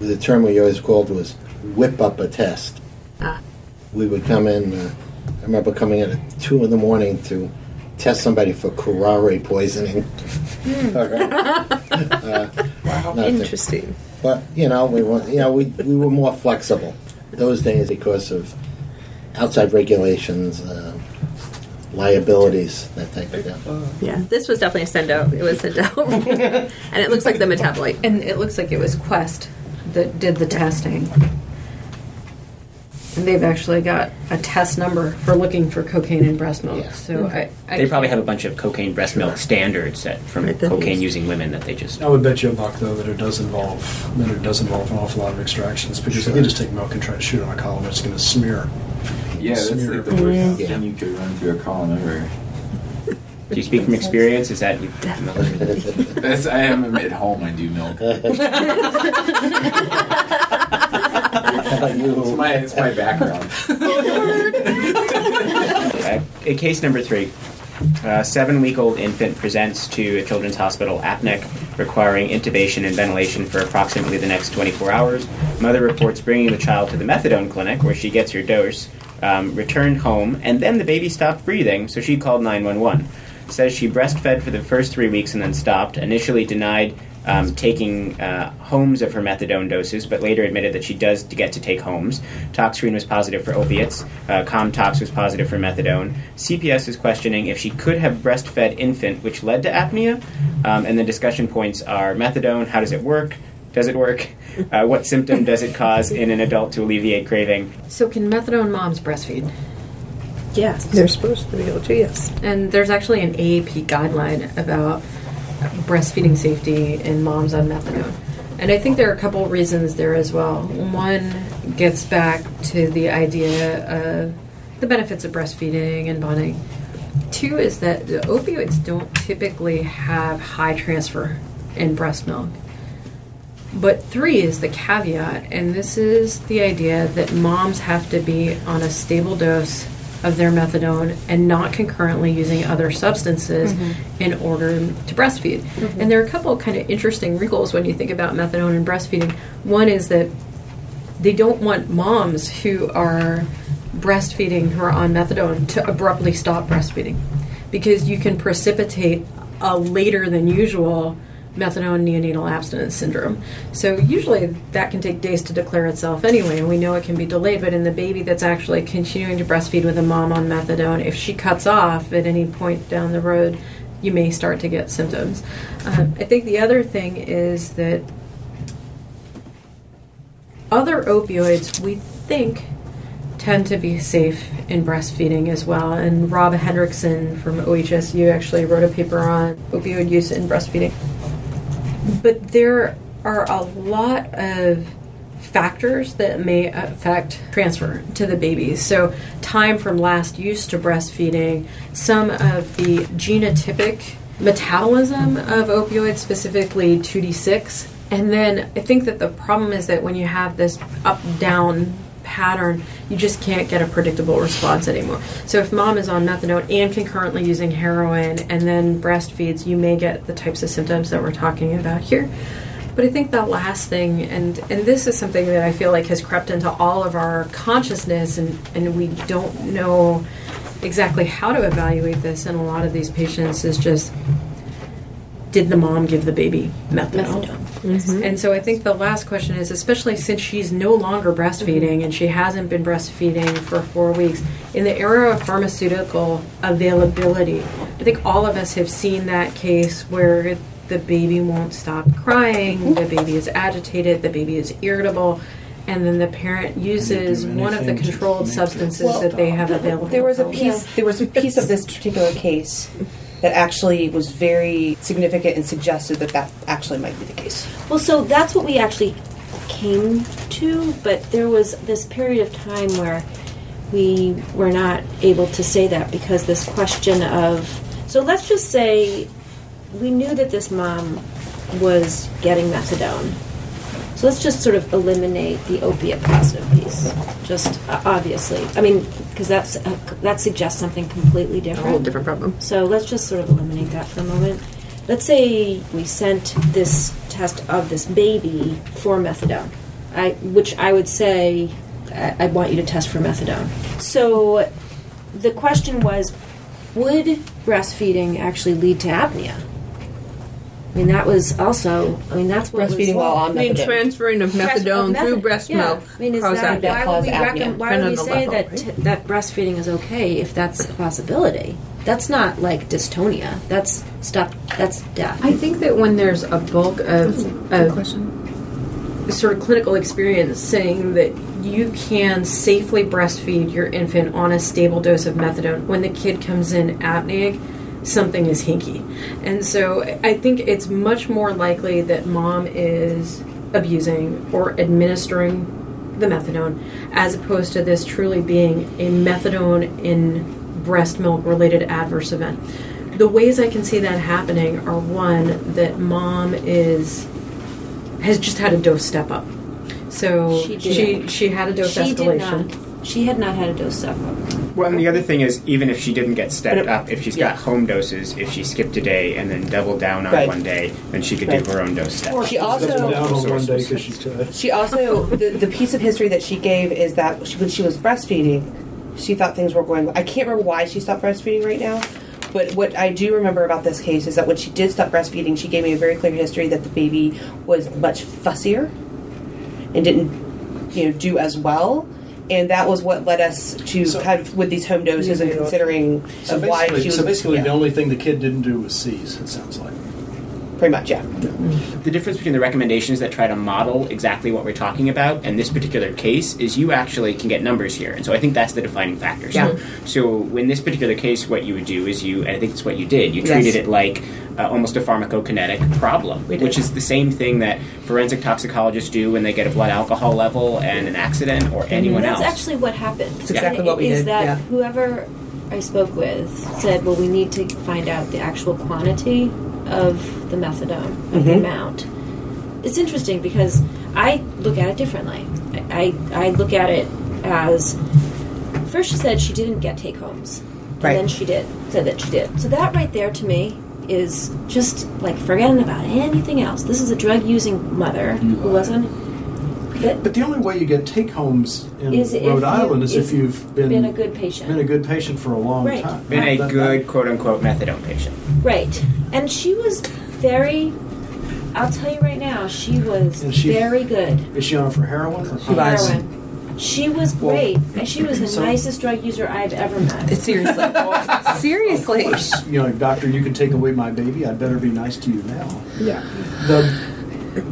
[SPEAKER 6] the term we always called was whip up a test.
[SPEAKER 4] Ah.
[SPEAKER 6] We would come in, uh, I remember coming in at 2 in the morning to test somebody for curare poisoning. All right. Uh, not to-
[SPEAKER 4] Interesting.
[SPEAKER 6] but you know, we were you know we we were more flexible those days because of outside regulations, uh, liabilities, that type of thing.
[SPEAKER 4] Yeah, this was definitely a send out. It was sent out, and it looks like the metabolite.
[SPEAKER 2] And it looks like it was Quest that did the testing. And they've actually got a test number for looking for cocaine in breast milk.
[SPEAKER 6] Yeah.
[SPEAKER 2] So I, I
[SPEAKER 8] they probably have a bunch of cocaine breast milk standards that from
[SPEAKER 4] Right, that
[SPEAKER 8] cocaine using women that they just.
[SPEAKER 5] I would bet you a buck though that it does involve that it does involve an awful lot of extractions because if you just take milk and try to shoot on a column, it's going to smear.
[SPEAKER 9] Yeah, that's
[SPEAKER 5] Smear
[SPEAKER 9] like the worst
[SPEAKER 6] Yeah.
[SPEAKER 9] thing you could run through a column ever.
[SPEAKER 8] Do you speak from experience? Is that you?
[SPEAKER 9] That's I am at home. I do milk.
[SPEAKER 6] How you?
[SPEAKER 9] It's my it's my background.
[SPEAKER 8] Uh, case number three, a seven-week-old infant presents to a children's hospital apneic, requiring intubation and ventilation for approximately the next 24 hours. Mother reports bringing the child to the methadone clinic where she gets her dose, um, returned home, and then the baby stopped breathing, so she called 911. Says she breastfed for the first three weeks and then stopped. Initially denied um, taking uh, homes of her methadone doses, but later admitted that she does get to take homes. Toxscreen was positive for opiates. Uh, Comtox was positive for methadone. CPS is questioning if she could have breastfed infant, which led to apnea. Um, and the discussion points are methadone. How does it work? Does it work? Uh, what symptom does it cause in an adult to alleviate craving?
[SPEAKER 2] So can methadone moms breastfeed?
[SPEAKER 4] Yeah, they're supposed to be able to. Yes.
[SPEAKER 2] And there's actually an AAP guideline about breastfeeding safety in moms on methadone. And I think there are a couple reasons there as well. One gets back to the idea of the benefits of breastfeeding and bonding. Two is that the opioids don't typically have high transfer in breast milk. But three is the caveat, and this is the idea that moms have to be on a stable dose of their methadone and not concurrently using other substances mm-hmm. in order to breastfeed. Mm-hmm. And there are a couple of kind of interesting wrinkles when you think about methadone and breastfeeding. One is that they don't want moms who are breastfeeding who are on methadone to abruptly stop breastfeeding because you can precipitate a later than usual methadone neonatal abstinence syndrome. So usually that can take days to declare itself anyway, and we know it can be delayed. But in the baby that's actually continuing to breastfeed with a mom on methadone, if she cuts off at any point down the road, you may start to get symptoms. Um, I think the other thing is that other opioids we think tend to be safe in breastfeeding as well. And Rob Hendrickson from OHSU actually wrote a paper on opioid use in breastfeeding. But there are a lot of factors that may affect transfer to the babies. So, time from last use to breastfeeding, some of the genotypic metabolism of opioids, specifically 2D6. And then I think that the problem is that when you have this up down pattern, you just can't get a predictable response anymore. So if mom is on methadone and concurrently using heroin and then breastfeeds, you may get the types of symptoms that we're talking about here. But I think the last thing, and and this is something that I feel like has crept into all of our consciousness, and and we don't know exactly how to evaluate this in a lot of these patients is just did the mom give the baby methadone?
[SPEAKER 3] Methadone. Mm-hmm.
[SPEAKER 2] And so I think the last question is, especially since she's no longer breastfeeding mm-hmm. and she hasn't been breastfeeding for four weeks, in the era of pharmaceutical availability, I think all of us have seen that case where the baby won't stop crying, the mm-hmm. baby is agitated, the baby is irritable. And then the parent uses one of the controlled
[SPEAKER 5] make it
[SPEAKER 2] substances that they have available.
[SPEAKER 7] There was a
[SPEAKER 2] at home.
[SPEAKER 7] piece. There was a piece of this particular case that actually was very significant and suggested that that actually might be the case.
[SPEAKER 3] Well, so that's what we actually came to, but there was this period of time where we were not able to say that because this question of. So let's just say we knew that this mom was getting methadone. So let's just sort of eliminate the opiate positive piece. Just uh, obviously, I mean, because that's uh, that suggests something completely
[SPEAKER 4] A
[SPEAKER 3] different.
[SPEAKER 4] whole different problem.
[SPEAKER 3] So let's just sort of eliminate that for a moment. Let's say we sent this test of this baby for methadone, I, which I would say I, I want you to test for methadone. So the question was, would breastfeeding actually lead to apnea? I mean, that was also. I mean, that's what
[SPEAKER 7] Breastfeeding
[SPEAKER 3] was,
[SPEAKER 7] while on
[SPEAKER 4] I mean,
[SPEAKER 7] methadone.
[SPEAKER 4] transferring of methadone
[SPEAKER 3] of
[SPEAKER 4] through
[SPEAKER 3] method-
[SPEAKER 4] breast
[SPEAKER 3] yeah.
[SPEAKER 4] milk
[SPEAKER 3] I mean, is
[SPEAKER 4] cause
[SPEAKER 3] that,
[SPEAKER 4] apnea.
[SPEAKER 3] why would we,
[SPEAKER 7] apnea.
[SPEAKER 3] reckon, why would we say
[SPEAKER 4] level,
[SPEAKER 3] that
[SPEAKER 4] right?
[SPEAKER 3] t- that breastfeeding is okay if that's a possibility? That's not like dystonia. That's stop. That's death.
[SPEAKER 2] I think that when there's a bulk of,
[SPEAKER 4] Good
[SPEAKER 2] of
[SPEAKER 4] question.
[SPEAKER 2] sort of clinical experience saying that you can safely breastfeed your infant on a stable dose of methadone when the kid comes in apneic something is hinky and so i think it's much more likely that mom is abusing or administering the methadone as opposed to this truly being a methadone in breast milk related adverse event the ways i can see that happening are one that mom is has just had a dose step up. So
[SPEAKER 3] She
[SPEAKER 2] she she, had a dose
[SPEAKER 3] she
[SPEAKER 2] escalation.
[SPEAKER 3] did not. She had not had a dose step up.
[SPEAKER 8] Well, and the other thing is, even if she didn't get stepped
[SPEAKER 7] it-
[SPEAKER 8] up, if she's
[SPEAKER 7] yeah.
[SPEAKER 8] got home doses, if she skipped a day and then doubled down on
[SPEAKER 7] Right.
[SPEAKER 8] one day, then she could
[SPEAKER 7] Right.
[SPEAKER 8] do her own dose step.
[SPEAKER 7] She also-
[SPEAKER 5] down on one day because she's tired.
[SPEAKER 7] She also the, the piece of history that she gave is that she, when she was breastfeeding, she thought things were going. I can't remember why she stopped breastfeeding right now, but what I do remember about this case is that when she did stop breastfeeding, she gave me a very clear history that the baby was much fussier and didn't you know do as well. And that was what led us to
[SPEAKER 5] So-
[SPEAKER 7] kind of with these home doses and considering
[SPEAKER 5] So
[SPEAKER 7] of why she was
[SPEAKER 5] so basically
[SPEAKER 7] yeah,
[SPEAKER 5] the only thing the kid didn't do was seize. It sounds like.
[SPEAKER 7] Pretty much yeah.
[SPEAKER 8] The difference between the recommendations that try to model exactly what we're talking about and this particular case is you actually can get numbers here. And so I think that's the defining factor. So, so in this particular case, what you would do is you, and I think it's what you did, you
[SPEAKER 7] Yes.
[SPEAKER 8] treated it like uh, almost a pharmacokinetic problem, which is the same thing that forensic toxicologists do when they get a blood alcohol level and an accident or anyone
[SPEAKER 3] That's
[SPEAKER 8] else.
[SPEAKER 3] That's actually what happened.
[SPEAKER 7] That's exactly what we
[SPEAKER 3] Is
[SPEAKER 7] did,
[SPEAKER 3] that
[SPEAKER 7] yeah.
[SPEAKER 3] whoever I spoke with said, "Well, we need to find out the actual quantity of the methadone, of the
[SPEAKER 7] Mhm.
[SPEAKER 3] amount." It's interesting because I look at it differently. I, I, I look at it as first she said she didn't get take homes, and
[SPEAKER 7] Right.
[SPEAKER 3] then she did said that she did. So that right there to me is just like forgetting about anything else. This is a drug using mother who wasn't But
[SPEAKER 5] But the only way you get take homes in
[SPEAKER 3] Is if
[SPEAKER 5] Rhode
[SPEAKER 3] you-
[SPEAKER 5] Island is if you've been,
[SPEAKER 3] been a good patient.
[SPEAKER 5] been a good patient for a long
[SPEAKER 3] Right.
[SPEAKER 5] time.
[SPEAKER 8] Been a
[SPEAKER 5] That-
[SPEAKER 8] good quote unquote methadone patient.
[SPEAKER 3] Right. And she was very, I'll tell you right now, she was
[SPEAKER 5] And she-
[SPEAKER 3] very good.
[SPEAKER 5] Is she on for heroin? Or
[SPEAKER 7] She was.
[SPEAKER 3] Heroin. She was
[SPEAKER 5] Well,
[SPEAKER 3] great. and she was the
[SPEAKER 5] so-
[SPEAKER 3] nicest drug user I've ever met.
[SPEAKER 7] Seriously. Seriously.
[SPEAKER 5] Of course, you know, doctor, you can take away my baby. I'd better be nice to you now.
[SPEAKER 4] Yeah.
[SPEAKER 5] The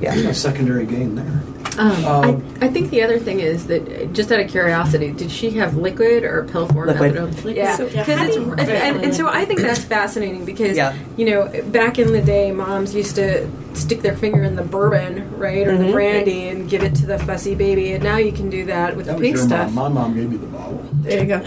[SPEAKER 5] there's no secondary gain there.
[SPEAKER 2] Um,
[SPEAKER 5] Um,
[SPEAKER 2] I, I think the other thing is that, uh, just out of curiosity, did she have liquid or pill form
[SPEAKER 7] Liquid.
[SPEAKER 2] methadone? Yeah,
[SPEAKER 3] So,
[SPEAKER 2] because
[SPEAKER 3] how do
[SPEAKER 2] it's and, and, and so I think that's fascinating because
[SPEAKER 7] Yeah.
[SPEAKER 2] you know back in the day, moms used to stick their finger in the bourbon, right, or
[SPEAKER 7] Mm-hmm.
[SPEAKER 2] the brandy, and give it to the fussy baby, and now you can do that with
[SPEAKER 5] that
[SPEAKER 2] the pink stuff.
[SPEAKER 5] mom. My mom gave me the bottle.
[SPEAKER 4] There you go.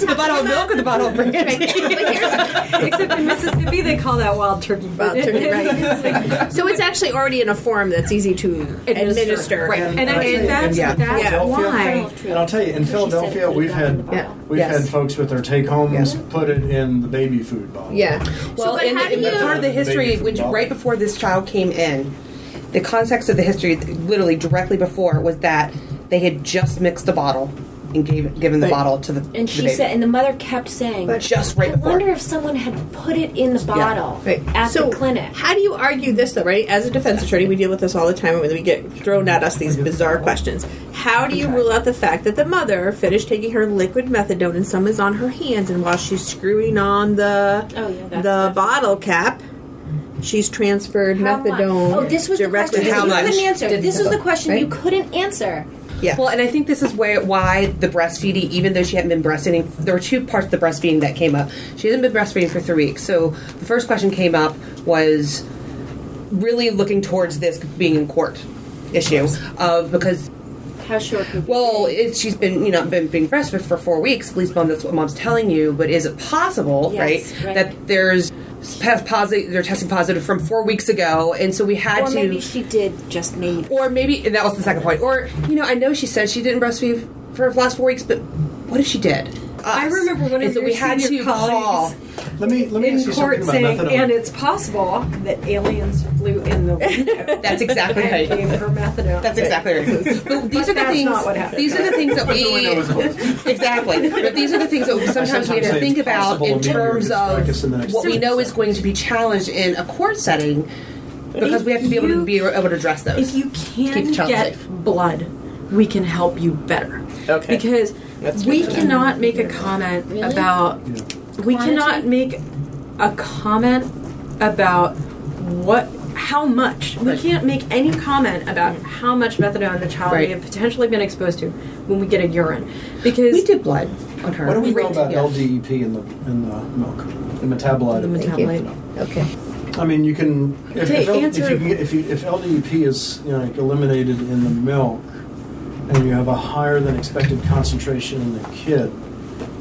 [SPEAKER 7] the bottle of milk or the bottle of brandy?
[SPEAKER 2] Except in Mississippi, they call that wild turkey.
[SPEAKER 4] Wild turkey, right. so it's actually already in a form that's easy to administer.
[SPEAKER 2] Right, and, I,
[SPEAKER 5] And-
[SPEAKER 2] and that's
[SPEAKER 7] yeah.
[SPEAKER 2] that's
[SPEAKER 4] Yeah.
[SPEAKER 2] why.
[SPEAKER 5] And I'll tell you, in Philadelphia, we've had
[SPEAKER 3] the bottle.
[SPEAKER 5] we've
[SPEAKER 7] Yes.
[SPEAKER 5] had folks with their take homes put it in the baby food bottle.
[SPEAKER 4] Yeah.
[SPEAKER 7] Well,
[SPEAKER 4] so, but
[SPEAKER 7] in, in the part of the history,
[SPEAKER 5] Baby
[SPEAKER 7] which
[SPEAKER 5] football.
[SPEAKER 7] right before this child came in, the context of the history, literally directly before, was that they had just mixed the bottle and gave given the
[SPEAKER 5] Right.
[SPEAKER 7] bottle to the
[SPEAKER 3] And
[SPEAKER 7] to
[SPEAKER 3] she
[SPEAKER 7] the baby.
[SPEAKER 3] said, and the mother kept saying,
[SPEAKER 7] But just right
[SPEAKER 3] I
[SPEAKER 7] before.
[SPEAKER 3] wonder if someone had put it in the bottle
[SPEAKER 4] Right.
[SPEAKER 3] at
[SPEAKER 4] so
[SPEAKER 3] the clinic.
[SPEAKER 4] How do you argue this, though, right? As a defense attorney, we deal with this all the time when we get thrown at us these bizarre questions. How do you rule out the fact that the mother finished taking her liquid methadone and some is on her hands, and while she's screwing on the
[SPEAKER 3] Oh, yeah,
[SPEAKER 4] the bottle cap, she's transferred
[SPEAKER 3] How much?
[SPEAKER 4] methadone
[SPEAKER 3] Oh, this was the
[SPEAKER 4] directly
[SPEAKER 3] question
[SPEAKER 7] How
[SPEAKER 3] you couldn't answer.
[SPEAKER 7] Didn't
[SPEAKER 3] This was the question you couldn't answer.
[SPEAKER 4] Yeah.
[SPEAKER 7] Well, and I think this is where why the breastfeeding, even though she hadn't been breastfeeding, there were two parts of the breastfeeding that came up. She hadn't been breastfeeding for three weeks, so the first question came up was really looking towards this being in court issue of because
[SPEAKER 3] How short could you
[SPEAKER 7] well,
[SPEAKER 3] be?
[SPEAKER 7] it's, she's been you know been being breastfed for four weeks. At least mom, that's what mom's telling you. But is it possible,
[SPEAKER 3] Yes,
[SPEAKER 7] right,
[SPEAKER 3] right.
[SPEAKER 7] that there's pa- positive? They're testing positive from four weeks ago, and so we had
[SPEAKER 3] or
[SPEAKER 7] to.
[SPEAKER 3] maybe she did just maybe.
[SPEAKER 7] or maybe and that was the second point. Or you know, I know she said she didn't breastfeed for the last four weeks, but what if she did?
[SPEAKER 2] I remember one of
[SPEAKER 7] so
[SPEAKER 2] your
[SPEAKER 7] we had
[SPEAKER 2] senior
[SPEAKER 7] to call.
[SPEAKER 2] colleagues
[SPEAKER 5] Let me let me
[SPEAKER 2] in
[SPEAKER 5] ask you
[SPEAKER 2] court
[SPEAKER 5] something
[SPEAKER 2] saying,
[SPEAKER 5] methadone.
[SPEAKER 2] and it's possible that aliens flew in the window.
[SPEAKER 7] That's exactly
[SPEAKER 2] and
[SPEAKER 7] right.
[SPEAKER 2] gave her methadone.
[SPEAKER 7] That's exactly right. But these
[SPEAKER 2] But
[SPEAKER 7] are the
[SPEAKER 2] that's
[SPEAKER 7] things.
[SPEAKER 2] not what happened.
[SPEAKER 7] These are the things that we exactly. But these are the things that we sometimes we have to think about in terms
[SPEAKER 5] to in
[SPEAKER 7] of what we know is going to be challenged in a court setting, because
[SPEAKER 2] If
[SPEAKER 7] we have to be able to be able to address those.
[SPEAKER 2] If you
[SPEAKER 7] Keep
[SPEAKER 2] can
[SPEAKER 7] the child
[SPEAKER 2] get
[SPEAKER 7] safe.
[SPEAKER 2] blood, we can help you better.
[SPEAKER 4] Okay.
[SPEAKER 2] Because
[SPEAKER 4] That's
[SPEAKER 2] we
[SPEAKER 4] good to know.
[SPEAKER 2] cannot make a comment
[SPEAKER 3] Really?
[SPEAKER 2] about. We cannot make a comment about what. How much? We can't make any comment about mm-hmm. how much methadone the child
[SPEAKER 7] Right.
[SPEAKER 2] may have potentially been exposed to when we get a urine, because
[SPEAKER 7] we did blood on her.
[SPEAKER 5] what do we know about
[SPEAKER 7] Yeah.
[SPEAKER 5] LDEP in the in the milk, the metabolite?
[SPEAKER 2] the
[SPEAKER 5] of
[SPEAKER 4] Thank
[SPEAKER 2] metabolite.
[SPEAKER 4] Okay.
[SPEAKER 5] I mean, you can if,
[SPEAKER 2] To
[SPEAKER 5] if, L- if you can if, you, if LDEP is you know, like eliminated in the milk, and you have a higher than expected concentration in the kid,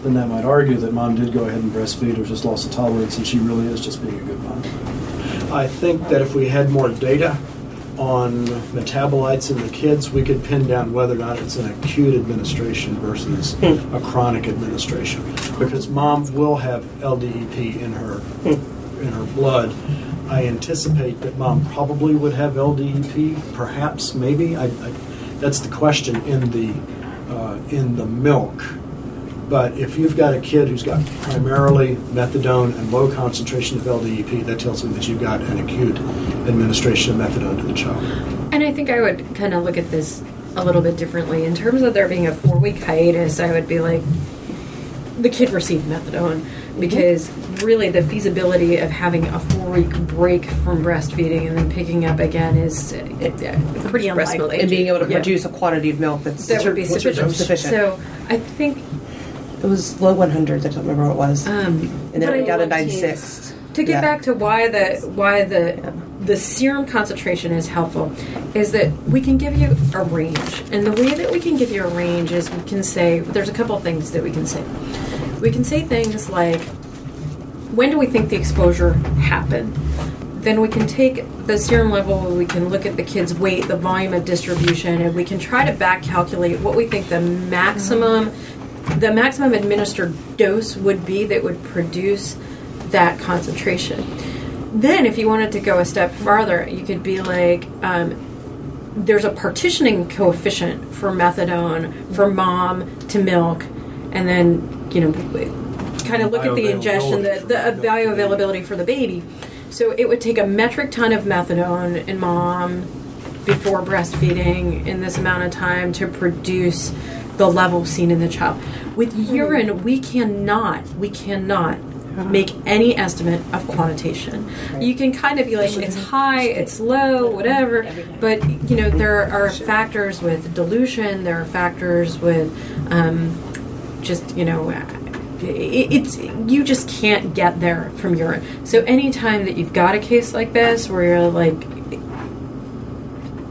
[SPEAKER 5] then that might argue that mom did go ahead and breastfeed or just lost the tolerance, and she really is just being a good mom. I think that if we had more data on metabolites in the kids, we could pin down whether or not it's an acute administration versus hmm. a chronic administration. Because mom will have LDEP in her hmm. in her blood. I anticipate that mom probably would have LDEP, perhaps, maybe. I, I, that's the question in the uh, in the milk. But if you've got a kid who's got primarily methadone and low concentration of LDEP, that tells me that you've got an acute administration of methadone to the child.
[SPEAKER 2] And I think I would kind of look at this a little bit differently. In terms of there being a four week hiatus, I would be like, the kid received methadone because really the feasibility of having a four week break from breastfeeding and then picking up again is pretty unlikely.
[SPEAKER 7] and being able to
[SPEAKER 2] Yeah.
[SPEAKER 7] produce a quantity of milk that's
[SPEAKER 2] that would be sufficient.
[SPEAKER 7] Sufficient.
[SPEAKER 2] So I think
[SPEAKER 7] it was low 100s. I don't remember what it was,
[SPEAKER 2] um,
[SPEAKER 7] and then it got to 96.
[SPEAKER 2] to get
[SPEAKER 7] Yeah.
[SPEAKER 2] back to why the why the the serum concentration is helpful is that we can give you a range and the way that we can give you a range is we can say there's a couple things that we can say we can say things like when do we think the exposure happened? Then we can take the serum level we can look at the kid's weight the volume of distribution and we can try to back calculate what we think the maximum the maximum administered dose would be that would produce that concentration. Then if you wanted to go a step farther you could be like um, there's a partitioning coefficient for methadone for mom to milk, and then you know, kind of look at the ingestion, the, the bioavailability for the baby. So it would take a metric ton of methadone in mom before breastfeeding in this amount of time to produce the level seen in the child. With urine, we cannot, we cannot make any estimate of quantitation. You can kind of be like, it's high, it's low, whatever, but you know, there are factors with dilution, there are factors with um, just, you know, it's you just can't get there from urine. So anytime that you've got a case like this where you're like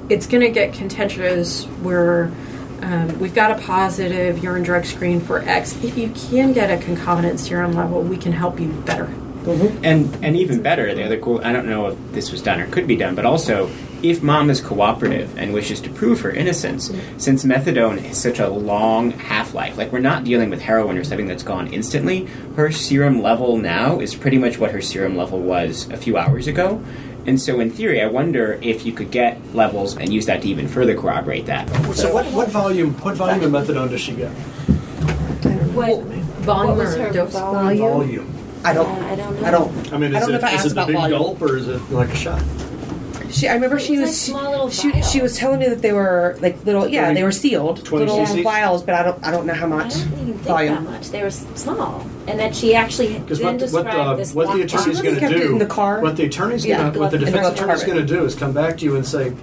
[SPEAKER 2] it's going to get contentious where um, we've got a positive urine drug screen for X. If you can get a concomitant serum level, we can help you better. Mm-hmm.
[SPEAKER 8] And and even better, the other cool. I don't know if this was done or could be done, but also if mom is cooperative and wishes to prove her innocence, mm-hmm. since methadone is such a long half life, like we're not dealing with heroin or something that's gone instantly. Her serum level now is pretty much what her serum level was a few hours ago. And so, in theory, I wonder if you could get levels and use that to even further corroborate that.
[SPEAKER 5] So what, what volume what volume of methadone does she get?
[SPEAKER 3] What,
[SPEAKER 2] Volume
[SPEAKER 3] what was her
[SPEAKER 2] dose?
[SPEAKER 3] volume?
[SPEAKER 5] Volume.
[SPEAKER 7] I don't.
[SPEAKER 3] Uh, I don't know.
[SPEAKER 7] I don't.
[SPEAKER 5] I mean,
[SPEAKER 7] I
[SPEAKER 5] is
[SPEAKER 7] don't know
[SPEAKER 5] it,
[SPEAKER 7] if I
[SPEAKER 5] is
[SPEAKER 7] asked
[SPEAKER 5] it the
[SPEAKER 7] about
[SPEAKER 5] big
[SPEAKER 7] volume.
[SPEAKER 5] gulp or is it like a shot?
[SPEAKER 7] She, I remember she
[SPEAKER 3] was
[SPEAKER 7] was
[SPEAKER 3] like small little
[SPEAKER 7] she, she was telling me that they were like little yeah
[SPEAKER 5] 20
[SPEAKER 7] they were sealed
[SPEAKER 5] 20
[SPEAKER 7] little
[SPEAKER 5] cc's?
[SPEAKER 7] vials but I don't I don't know how
[SPEAKER 3] I
[SPEAKER 7] much
[SPEAKER 3] don't even think
[SPEAKER 7] volume.
[SPEAKER 3] that much. They were small, and that she actually
[SPEAKER 5] Because
[SPEAKER 3] then
[SPEAKER 5] what, what,
[SPEAKER 3] described
[SPEAKER 5] uh,
[SPEAKER 3] this
[SPEAKER 5] what the
[SPEAKER 3] black
[SPEAKER 5] attorney's going to do,
[SPEAKER 7] in the car.
[SPEAKER 5] what the attorney's
[SPEAKER 7] Yeah,
[SPEAKER 5] going to, what the defense
[SPEAKER 7] glove
[SPEAKER 5] attorney's going to do is come back to you and say,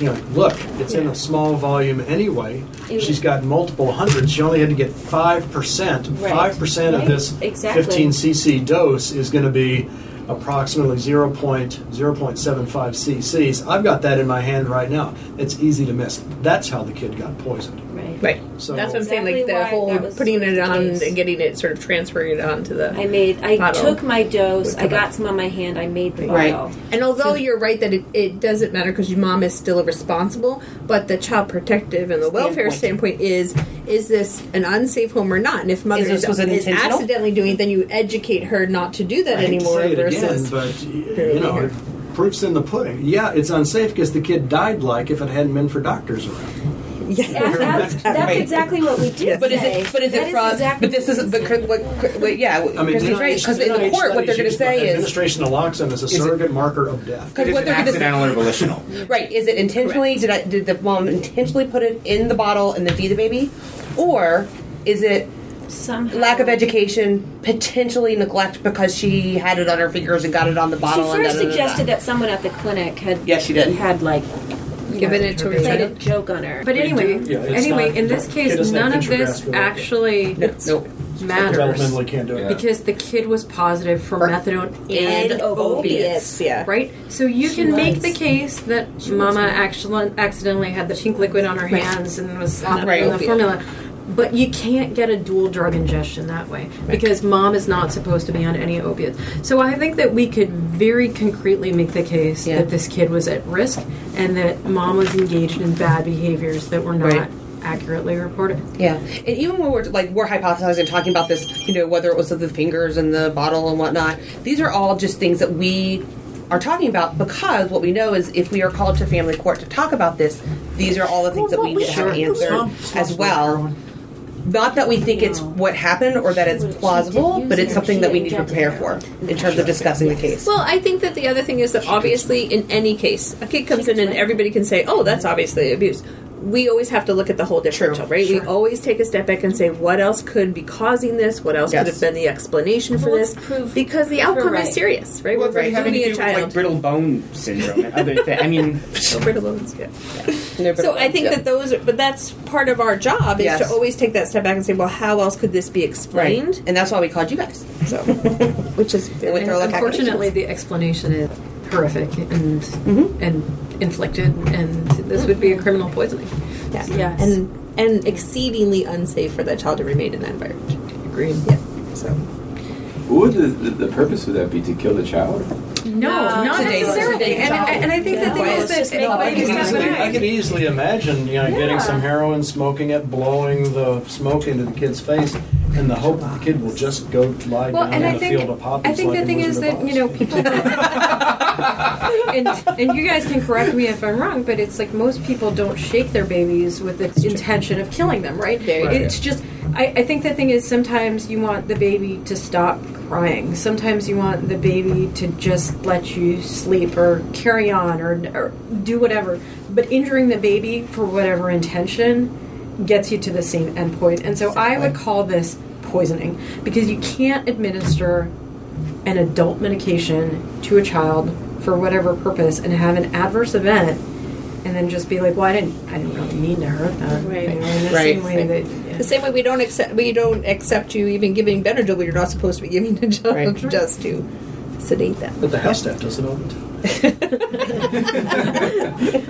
[SPEAKER 5] you know, look, it's in a small volume anyway.
[SPEAKER 3] It
[SPEAKER 5] She's
[SPEAKER 3] was-
[SPEAKER 5] got multiple hundreds. She only had to get five percent.
[SPEAKER 3] Right.
[SPEAKER 5] Five percent of this
[SPEAKER 3] Exactly.
[SPEAKER 5] 15 cc dose is going to be approximately 0.0.75 cc's. I've got that in my hand right now. It's easy to miss. That's how the kid got poisoned.
[SPEAKER 3] Right.
[SPEAKER 4] Right.
[SPEAKER 5] So-
[SPEAKER 4] That's what I'm saying. Like the whole putting it on
[SPEAKER 3] case.
[SPEAKER 4] and getting it sort of transferring it onto the.
[SPEAKER 3] I made. I took my dose. I got some on my hand. I made the
[SPEAKER 7] Right.
[SPEAKER 3] bottle.
[SPEAKER 4] And although you're right that it, it doesn't matter because your mom is still responsible, but the child protective and the welfare standpoint is is this an unsafe home or not? And if mother
[SPEAKER 7] Is this-
[SPEAKER 4] is,
[SPEAKER 7] was it
[SPEAKER 4] is
[SPEAKER 7] intentional?
[SPEAKER 4] accidentally doing it, then you educate her not to do that
[SPEAKER 5] I
[SPEAKER 4] anymore.
[SPEAKER 5] say it
[SPEAKER 4] versus
[SPEAKER 5] again, but y- you know, proof's in the pudding. Yeah, it's unsafe because the kid died like if it hadn't been for doctors around.
[SPEAKER 4] Yeah,
[SPEAKER 3] Yeah, that's, that's exactly what we did.
[SPEAKER 7] But is it? But is
[SPEAKER 3] That
[SPEAKER 7] it from?
[SPEAKER 3] exactly
[SPEAKER 7] but this is.
[SPEAKER 3] we
[SPEAKER 7] But,
[SPEAKER 3] said.
[SPEAKER 7] what, what, yeah,
[SPEAKER 5] I mean,
[SPEAKER 7] Christy's right because in the
[SPEAKER 5] NIH
[SPEAKER 7] court, what they're going to say
[SPEAKER 5] use
[SPEAKER 7] is
[SPEAKER 5] administration of naloxone is a
[SPEAKER 7] it-
[SPEAKER 5] surrogate marker of death.
[SPEAKER 7] because what they're going to
[SPEAKER 8] accidental or volitional?
[SPEAKER 7] Right. Is it intentionally? Did I, did the mom intentionally put it in the bottle and then feed the baby, or is it
[SPEAKER 3] Somehow.
[SPEAKER 7] lack of education, potentially neglect because she had it on her fingers and got it on the bottle? and
[SPEAKER 3] first
[SPEAKER 7] da, da, da, da.
[SPEAKER 3] suggested that someone at the clinic had.
[SPEAKER 7] Yes, she did.
[SPEAKER 3] Had like
[SPEAKER 4] Given it to her
[SPEAKER 3] played a
[SPEAKER 4] child.
[SPEAKER 3] joke on her.
[SPEAKER 2] But anyway,
[SPEAKER 5] Yeah,
[SPEAKER 2] anyway,
[SPEAKER 5] not-
[SPEAKER 2] in this case, none of this
[SPEAKER 5] intragascular.
[SPEAKER 2] actually
[SPEAKER 7] Nope.
[SPEAKER 2] matters
[SPEAKER 5] Developmentally can't do it.
[SPEAKER 2] because the kid was positive for methadone and,
[SPEAKER 4] and
[SPEAKER 2] opiates.
[SPEAKER 4] opiates, yeah.
[SPEAKER 2] Right? So you
[SPEAKER 3] She
[SPEAKER 2] can make the case that Mama actually accidentally had the pink liquid on her hands and was slopping
[SPEAKER 7] Right.
[SPEAKER 2] in the formula. But you can't get a dual drug ingestion that way because mom is not supposed to be on any opiates. So I think that we could very concretely make the case
[SPEAKER 7] Yeah.
[SPEAKER 2] that this kid was at risk and that mom was engaged in bad behaviors that were not
[SPEAKER 7] Right.
[SPEAKER 2] accurately reported.
[SPEAKER 7] Yeah, and even when we're like we're hypothesizing, talking about this, you know, whether it was the fingers and the bottle and whatnot, these are all just things that we are talking about because what we know is if we are called to family court to talk about this, these are all the things
[SPEAKER 3] Well,
[SPEAKER 7] that we need to have answered as well. Not that we think it's what happened or that it's plausible, but it's something that we need to prepare for in terms of discussing the case.
[SPEAKER 4] Well, I think that the other thing is that obviously, in any case, a kid comes in and everybody can say, "Oh, that's obviously abuse." We always have to look at the whole differential, right? We always take a step back and say, "What else could be causing this? What else could have been the explanation for this?"
[SPEAKER 3] prove-
[SPEAKER 4] because the outcome
[SPEAKER 3] right.
[SPEAKER 4] is serious, right?
[SPEAKER 8] Well,
[SPEAKER 4] We're
[SPEAKER 8] if you have
[SPEAKER 4] including
[SPEAKER 8] anything
[SPEAKER 4] a
[SPEAKER 8] with like brittle bone syndrome and other things. I mean,
[SPEAKER 4] Oh, brittle bones, yeah.
[SPEAKER 7] No, but-
[SPEAKER 4] So I think
[SPEAKER 7] yeah.
[SPEAKER 4] that those, are, but that's part of our job is
[SPEAKER 7] Yes.
[SPEAKER 4] to always take that step back and say, well, how else could this be
[SPEAKER 7] right,
[SPEAKER 4] explained?
[SPEAKER 7] and that's why we called you guys.
[SPEAKER 4] So, which is
[SPEAKER 7] With
[SPEAKER 2] And unfortunately, the explanation is horrific and mm-hmm. and inflicted, and this would be a criminal poisoning.
[SPEAKER 4] yeah.
[SPEAKER 3] Yes.
[SPEAKER 4] and and exceedingly unsafe for that child to remain in that environment.
[SPEAKER 2] Agreed.
[SPEAKER 4] Yeah. So
[SPEAKER 9] What would the, the, the purpose of that be to kill the child?
[SPEAKER 2] No, not
[SPEAKER 7] Sedate-
[SPEAKER 2] necessarily. And, I- and I think the thing
[SPEAKER 3] Yeah.
[SPEAKER 2] is
[SPEAKER 3] Just
[SPEAKER 2] that
[SPEAKER 3] make
[SPEAKER 5] I
[SPEAKER 2] it
[SPEAKER 5] could,
[SPEAKER 3] It's not
[SPEAKER 5] easily. I could easily imagine, you know, getting some heroin, smoking it, blowing the smoke into the kid's face, and the hope that the kid will just go lie
[SPEAKER 2] Well,
[SPEAKER 5] down
[SPEAKER 2] and
[SPEAKER 5] in
[SPEAKER 2] I
[SPEAKER 5] a
[SPEAKER 2] think
[SPEAKER 5] field of poppies
[SPEAKER 2] I think
[SPEAKER 5] like
[SPEAKER 2] the thing is that you know people and and you guys can correct me if I'm wrong, but it's like most people don't shake their babies with the intention of killing them, right?
[SPEAKER 4] There you go.
[SPEAKER 2] It's just I, I think the thing is sometimes you want the baby to stop crying. Sometimes you want the baby to just let you sleep or carry on or, or do whatever. But injuring the baby for whatever intention gets you to the same endpoint. And so I would call this poisoning because you can't administer an adult medication to a child for whatever purpose and have an adverse event and then just be like, well, I didn't, I didn't really mean to hurt them.
[SPEAKER 4] Right.
[SPEAKER 2] You know, in the
[SPEAKER 4] Right.
[SPEAKER 2] same way that, yeah.
[SPEAKER 4] The same way we don't accept we don't accept you even giving Benadryl, but you're not supposed to be giving it just,
[SPEAKER 2] Right.
[SPEAKER 4] just to sedate them.
[SPEAKER 5] But the house staff does it all the time.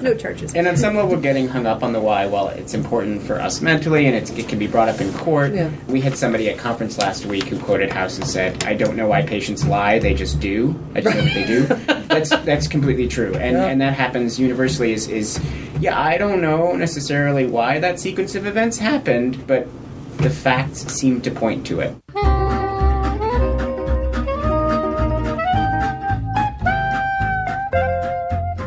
[SPEAKER 4] No charges.
[SPEAKER 8] And on some level, getting hung up on the why, while it's important for us mentally and it's, it can be brought up in court,
[SPEAKER 2] Yeah.
[SPEAKER 8] we had somebody at conference last week who quoted House and said, I don't know why patients lie, they just do. I just know that they do. That's that's completely true. And, and that happens universally is, is, yeah, I don't know necessarily why that sequence of events happened, but the facts seem to point to it.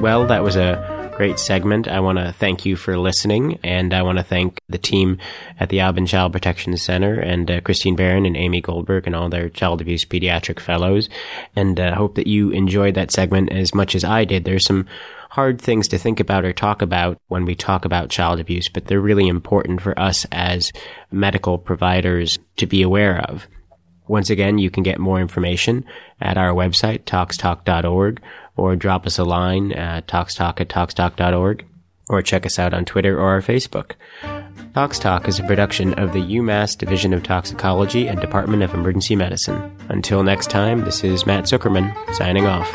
[SPEAKER 1] Well, that was a great segment. I want to thank you for listening, and I want to thank the team at the Aubin Child Protection Center and uh, Christine Barron and Amy Goldberg and all their child abuse pediatric fellows. And uh, hope that you enjoyed that segment as much as I did. There's some hard things to think about or talk about when we talk about child abuse, but they're really important for us as medical providers to be aware of. Once again, you can get more information at our website, toxtalk.org, or drop us a line at toxtalk at toxtalk.org, or check us out on Twitter or our Facebook. Tox Talk is a production of the UMass Division of Toxicology and Department of Emergency Medicine. Until next time, this is Matt Zuckerman, signing off.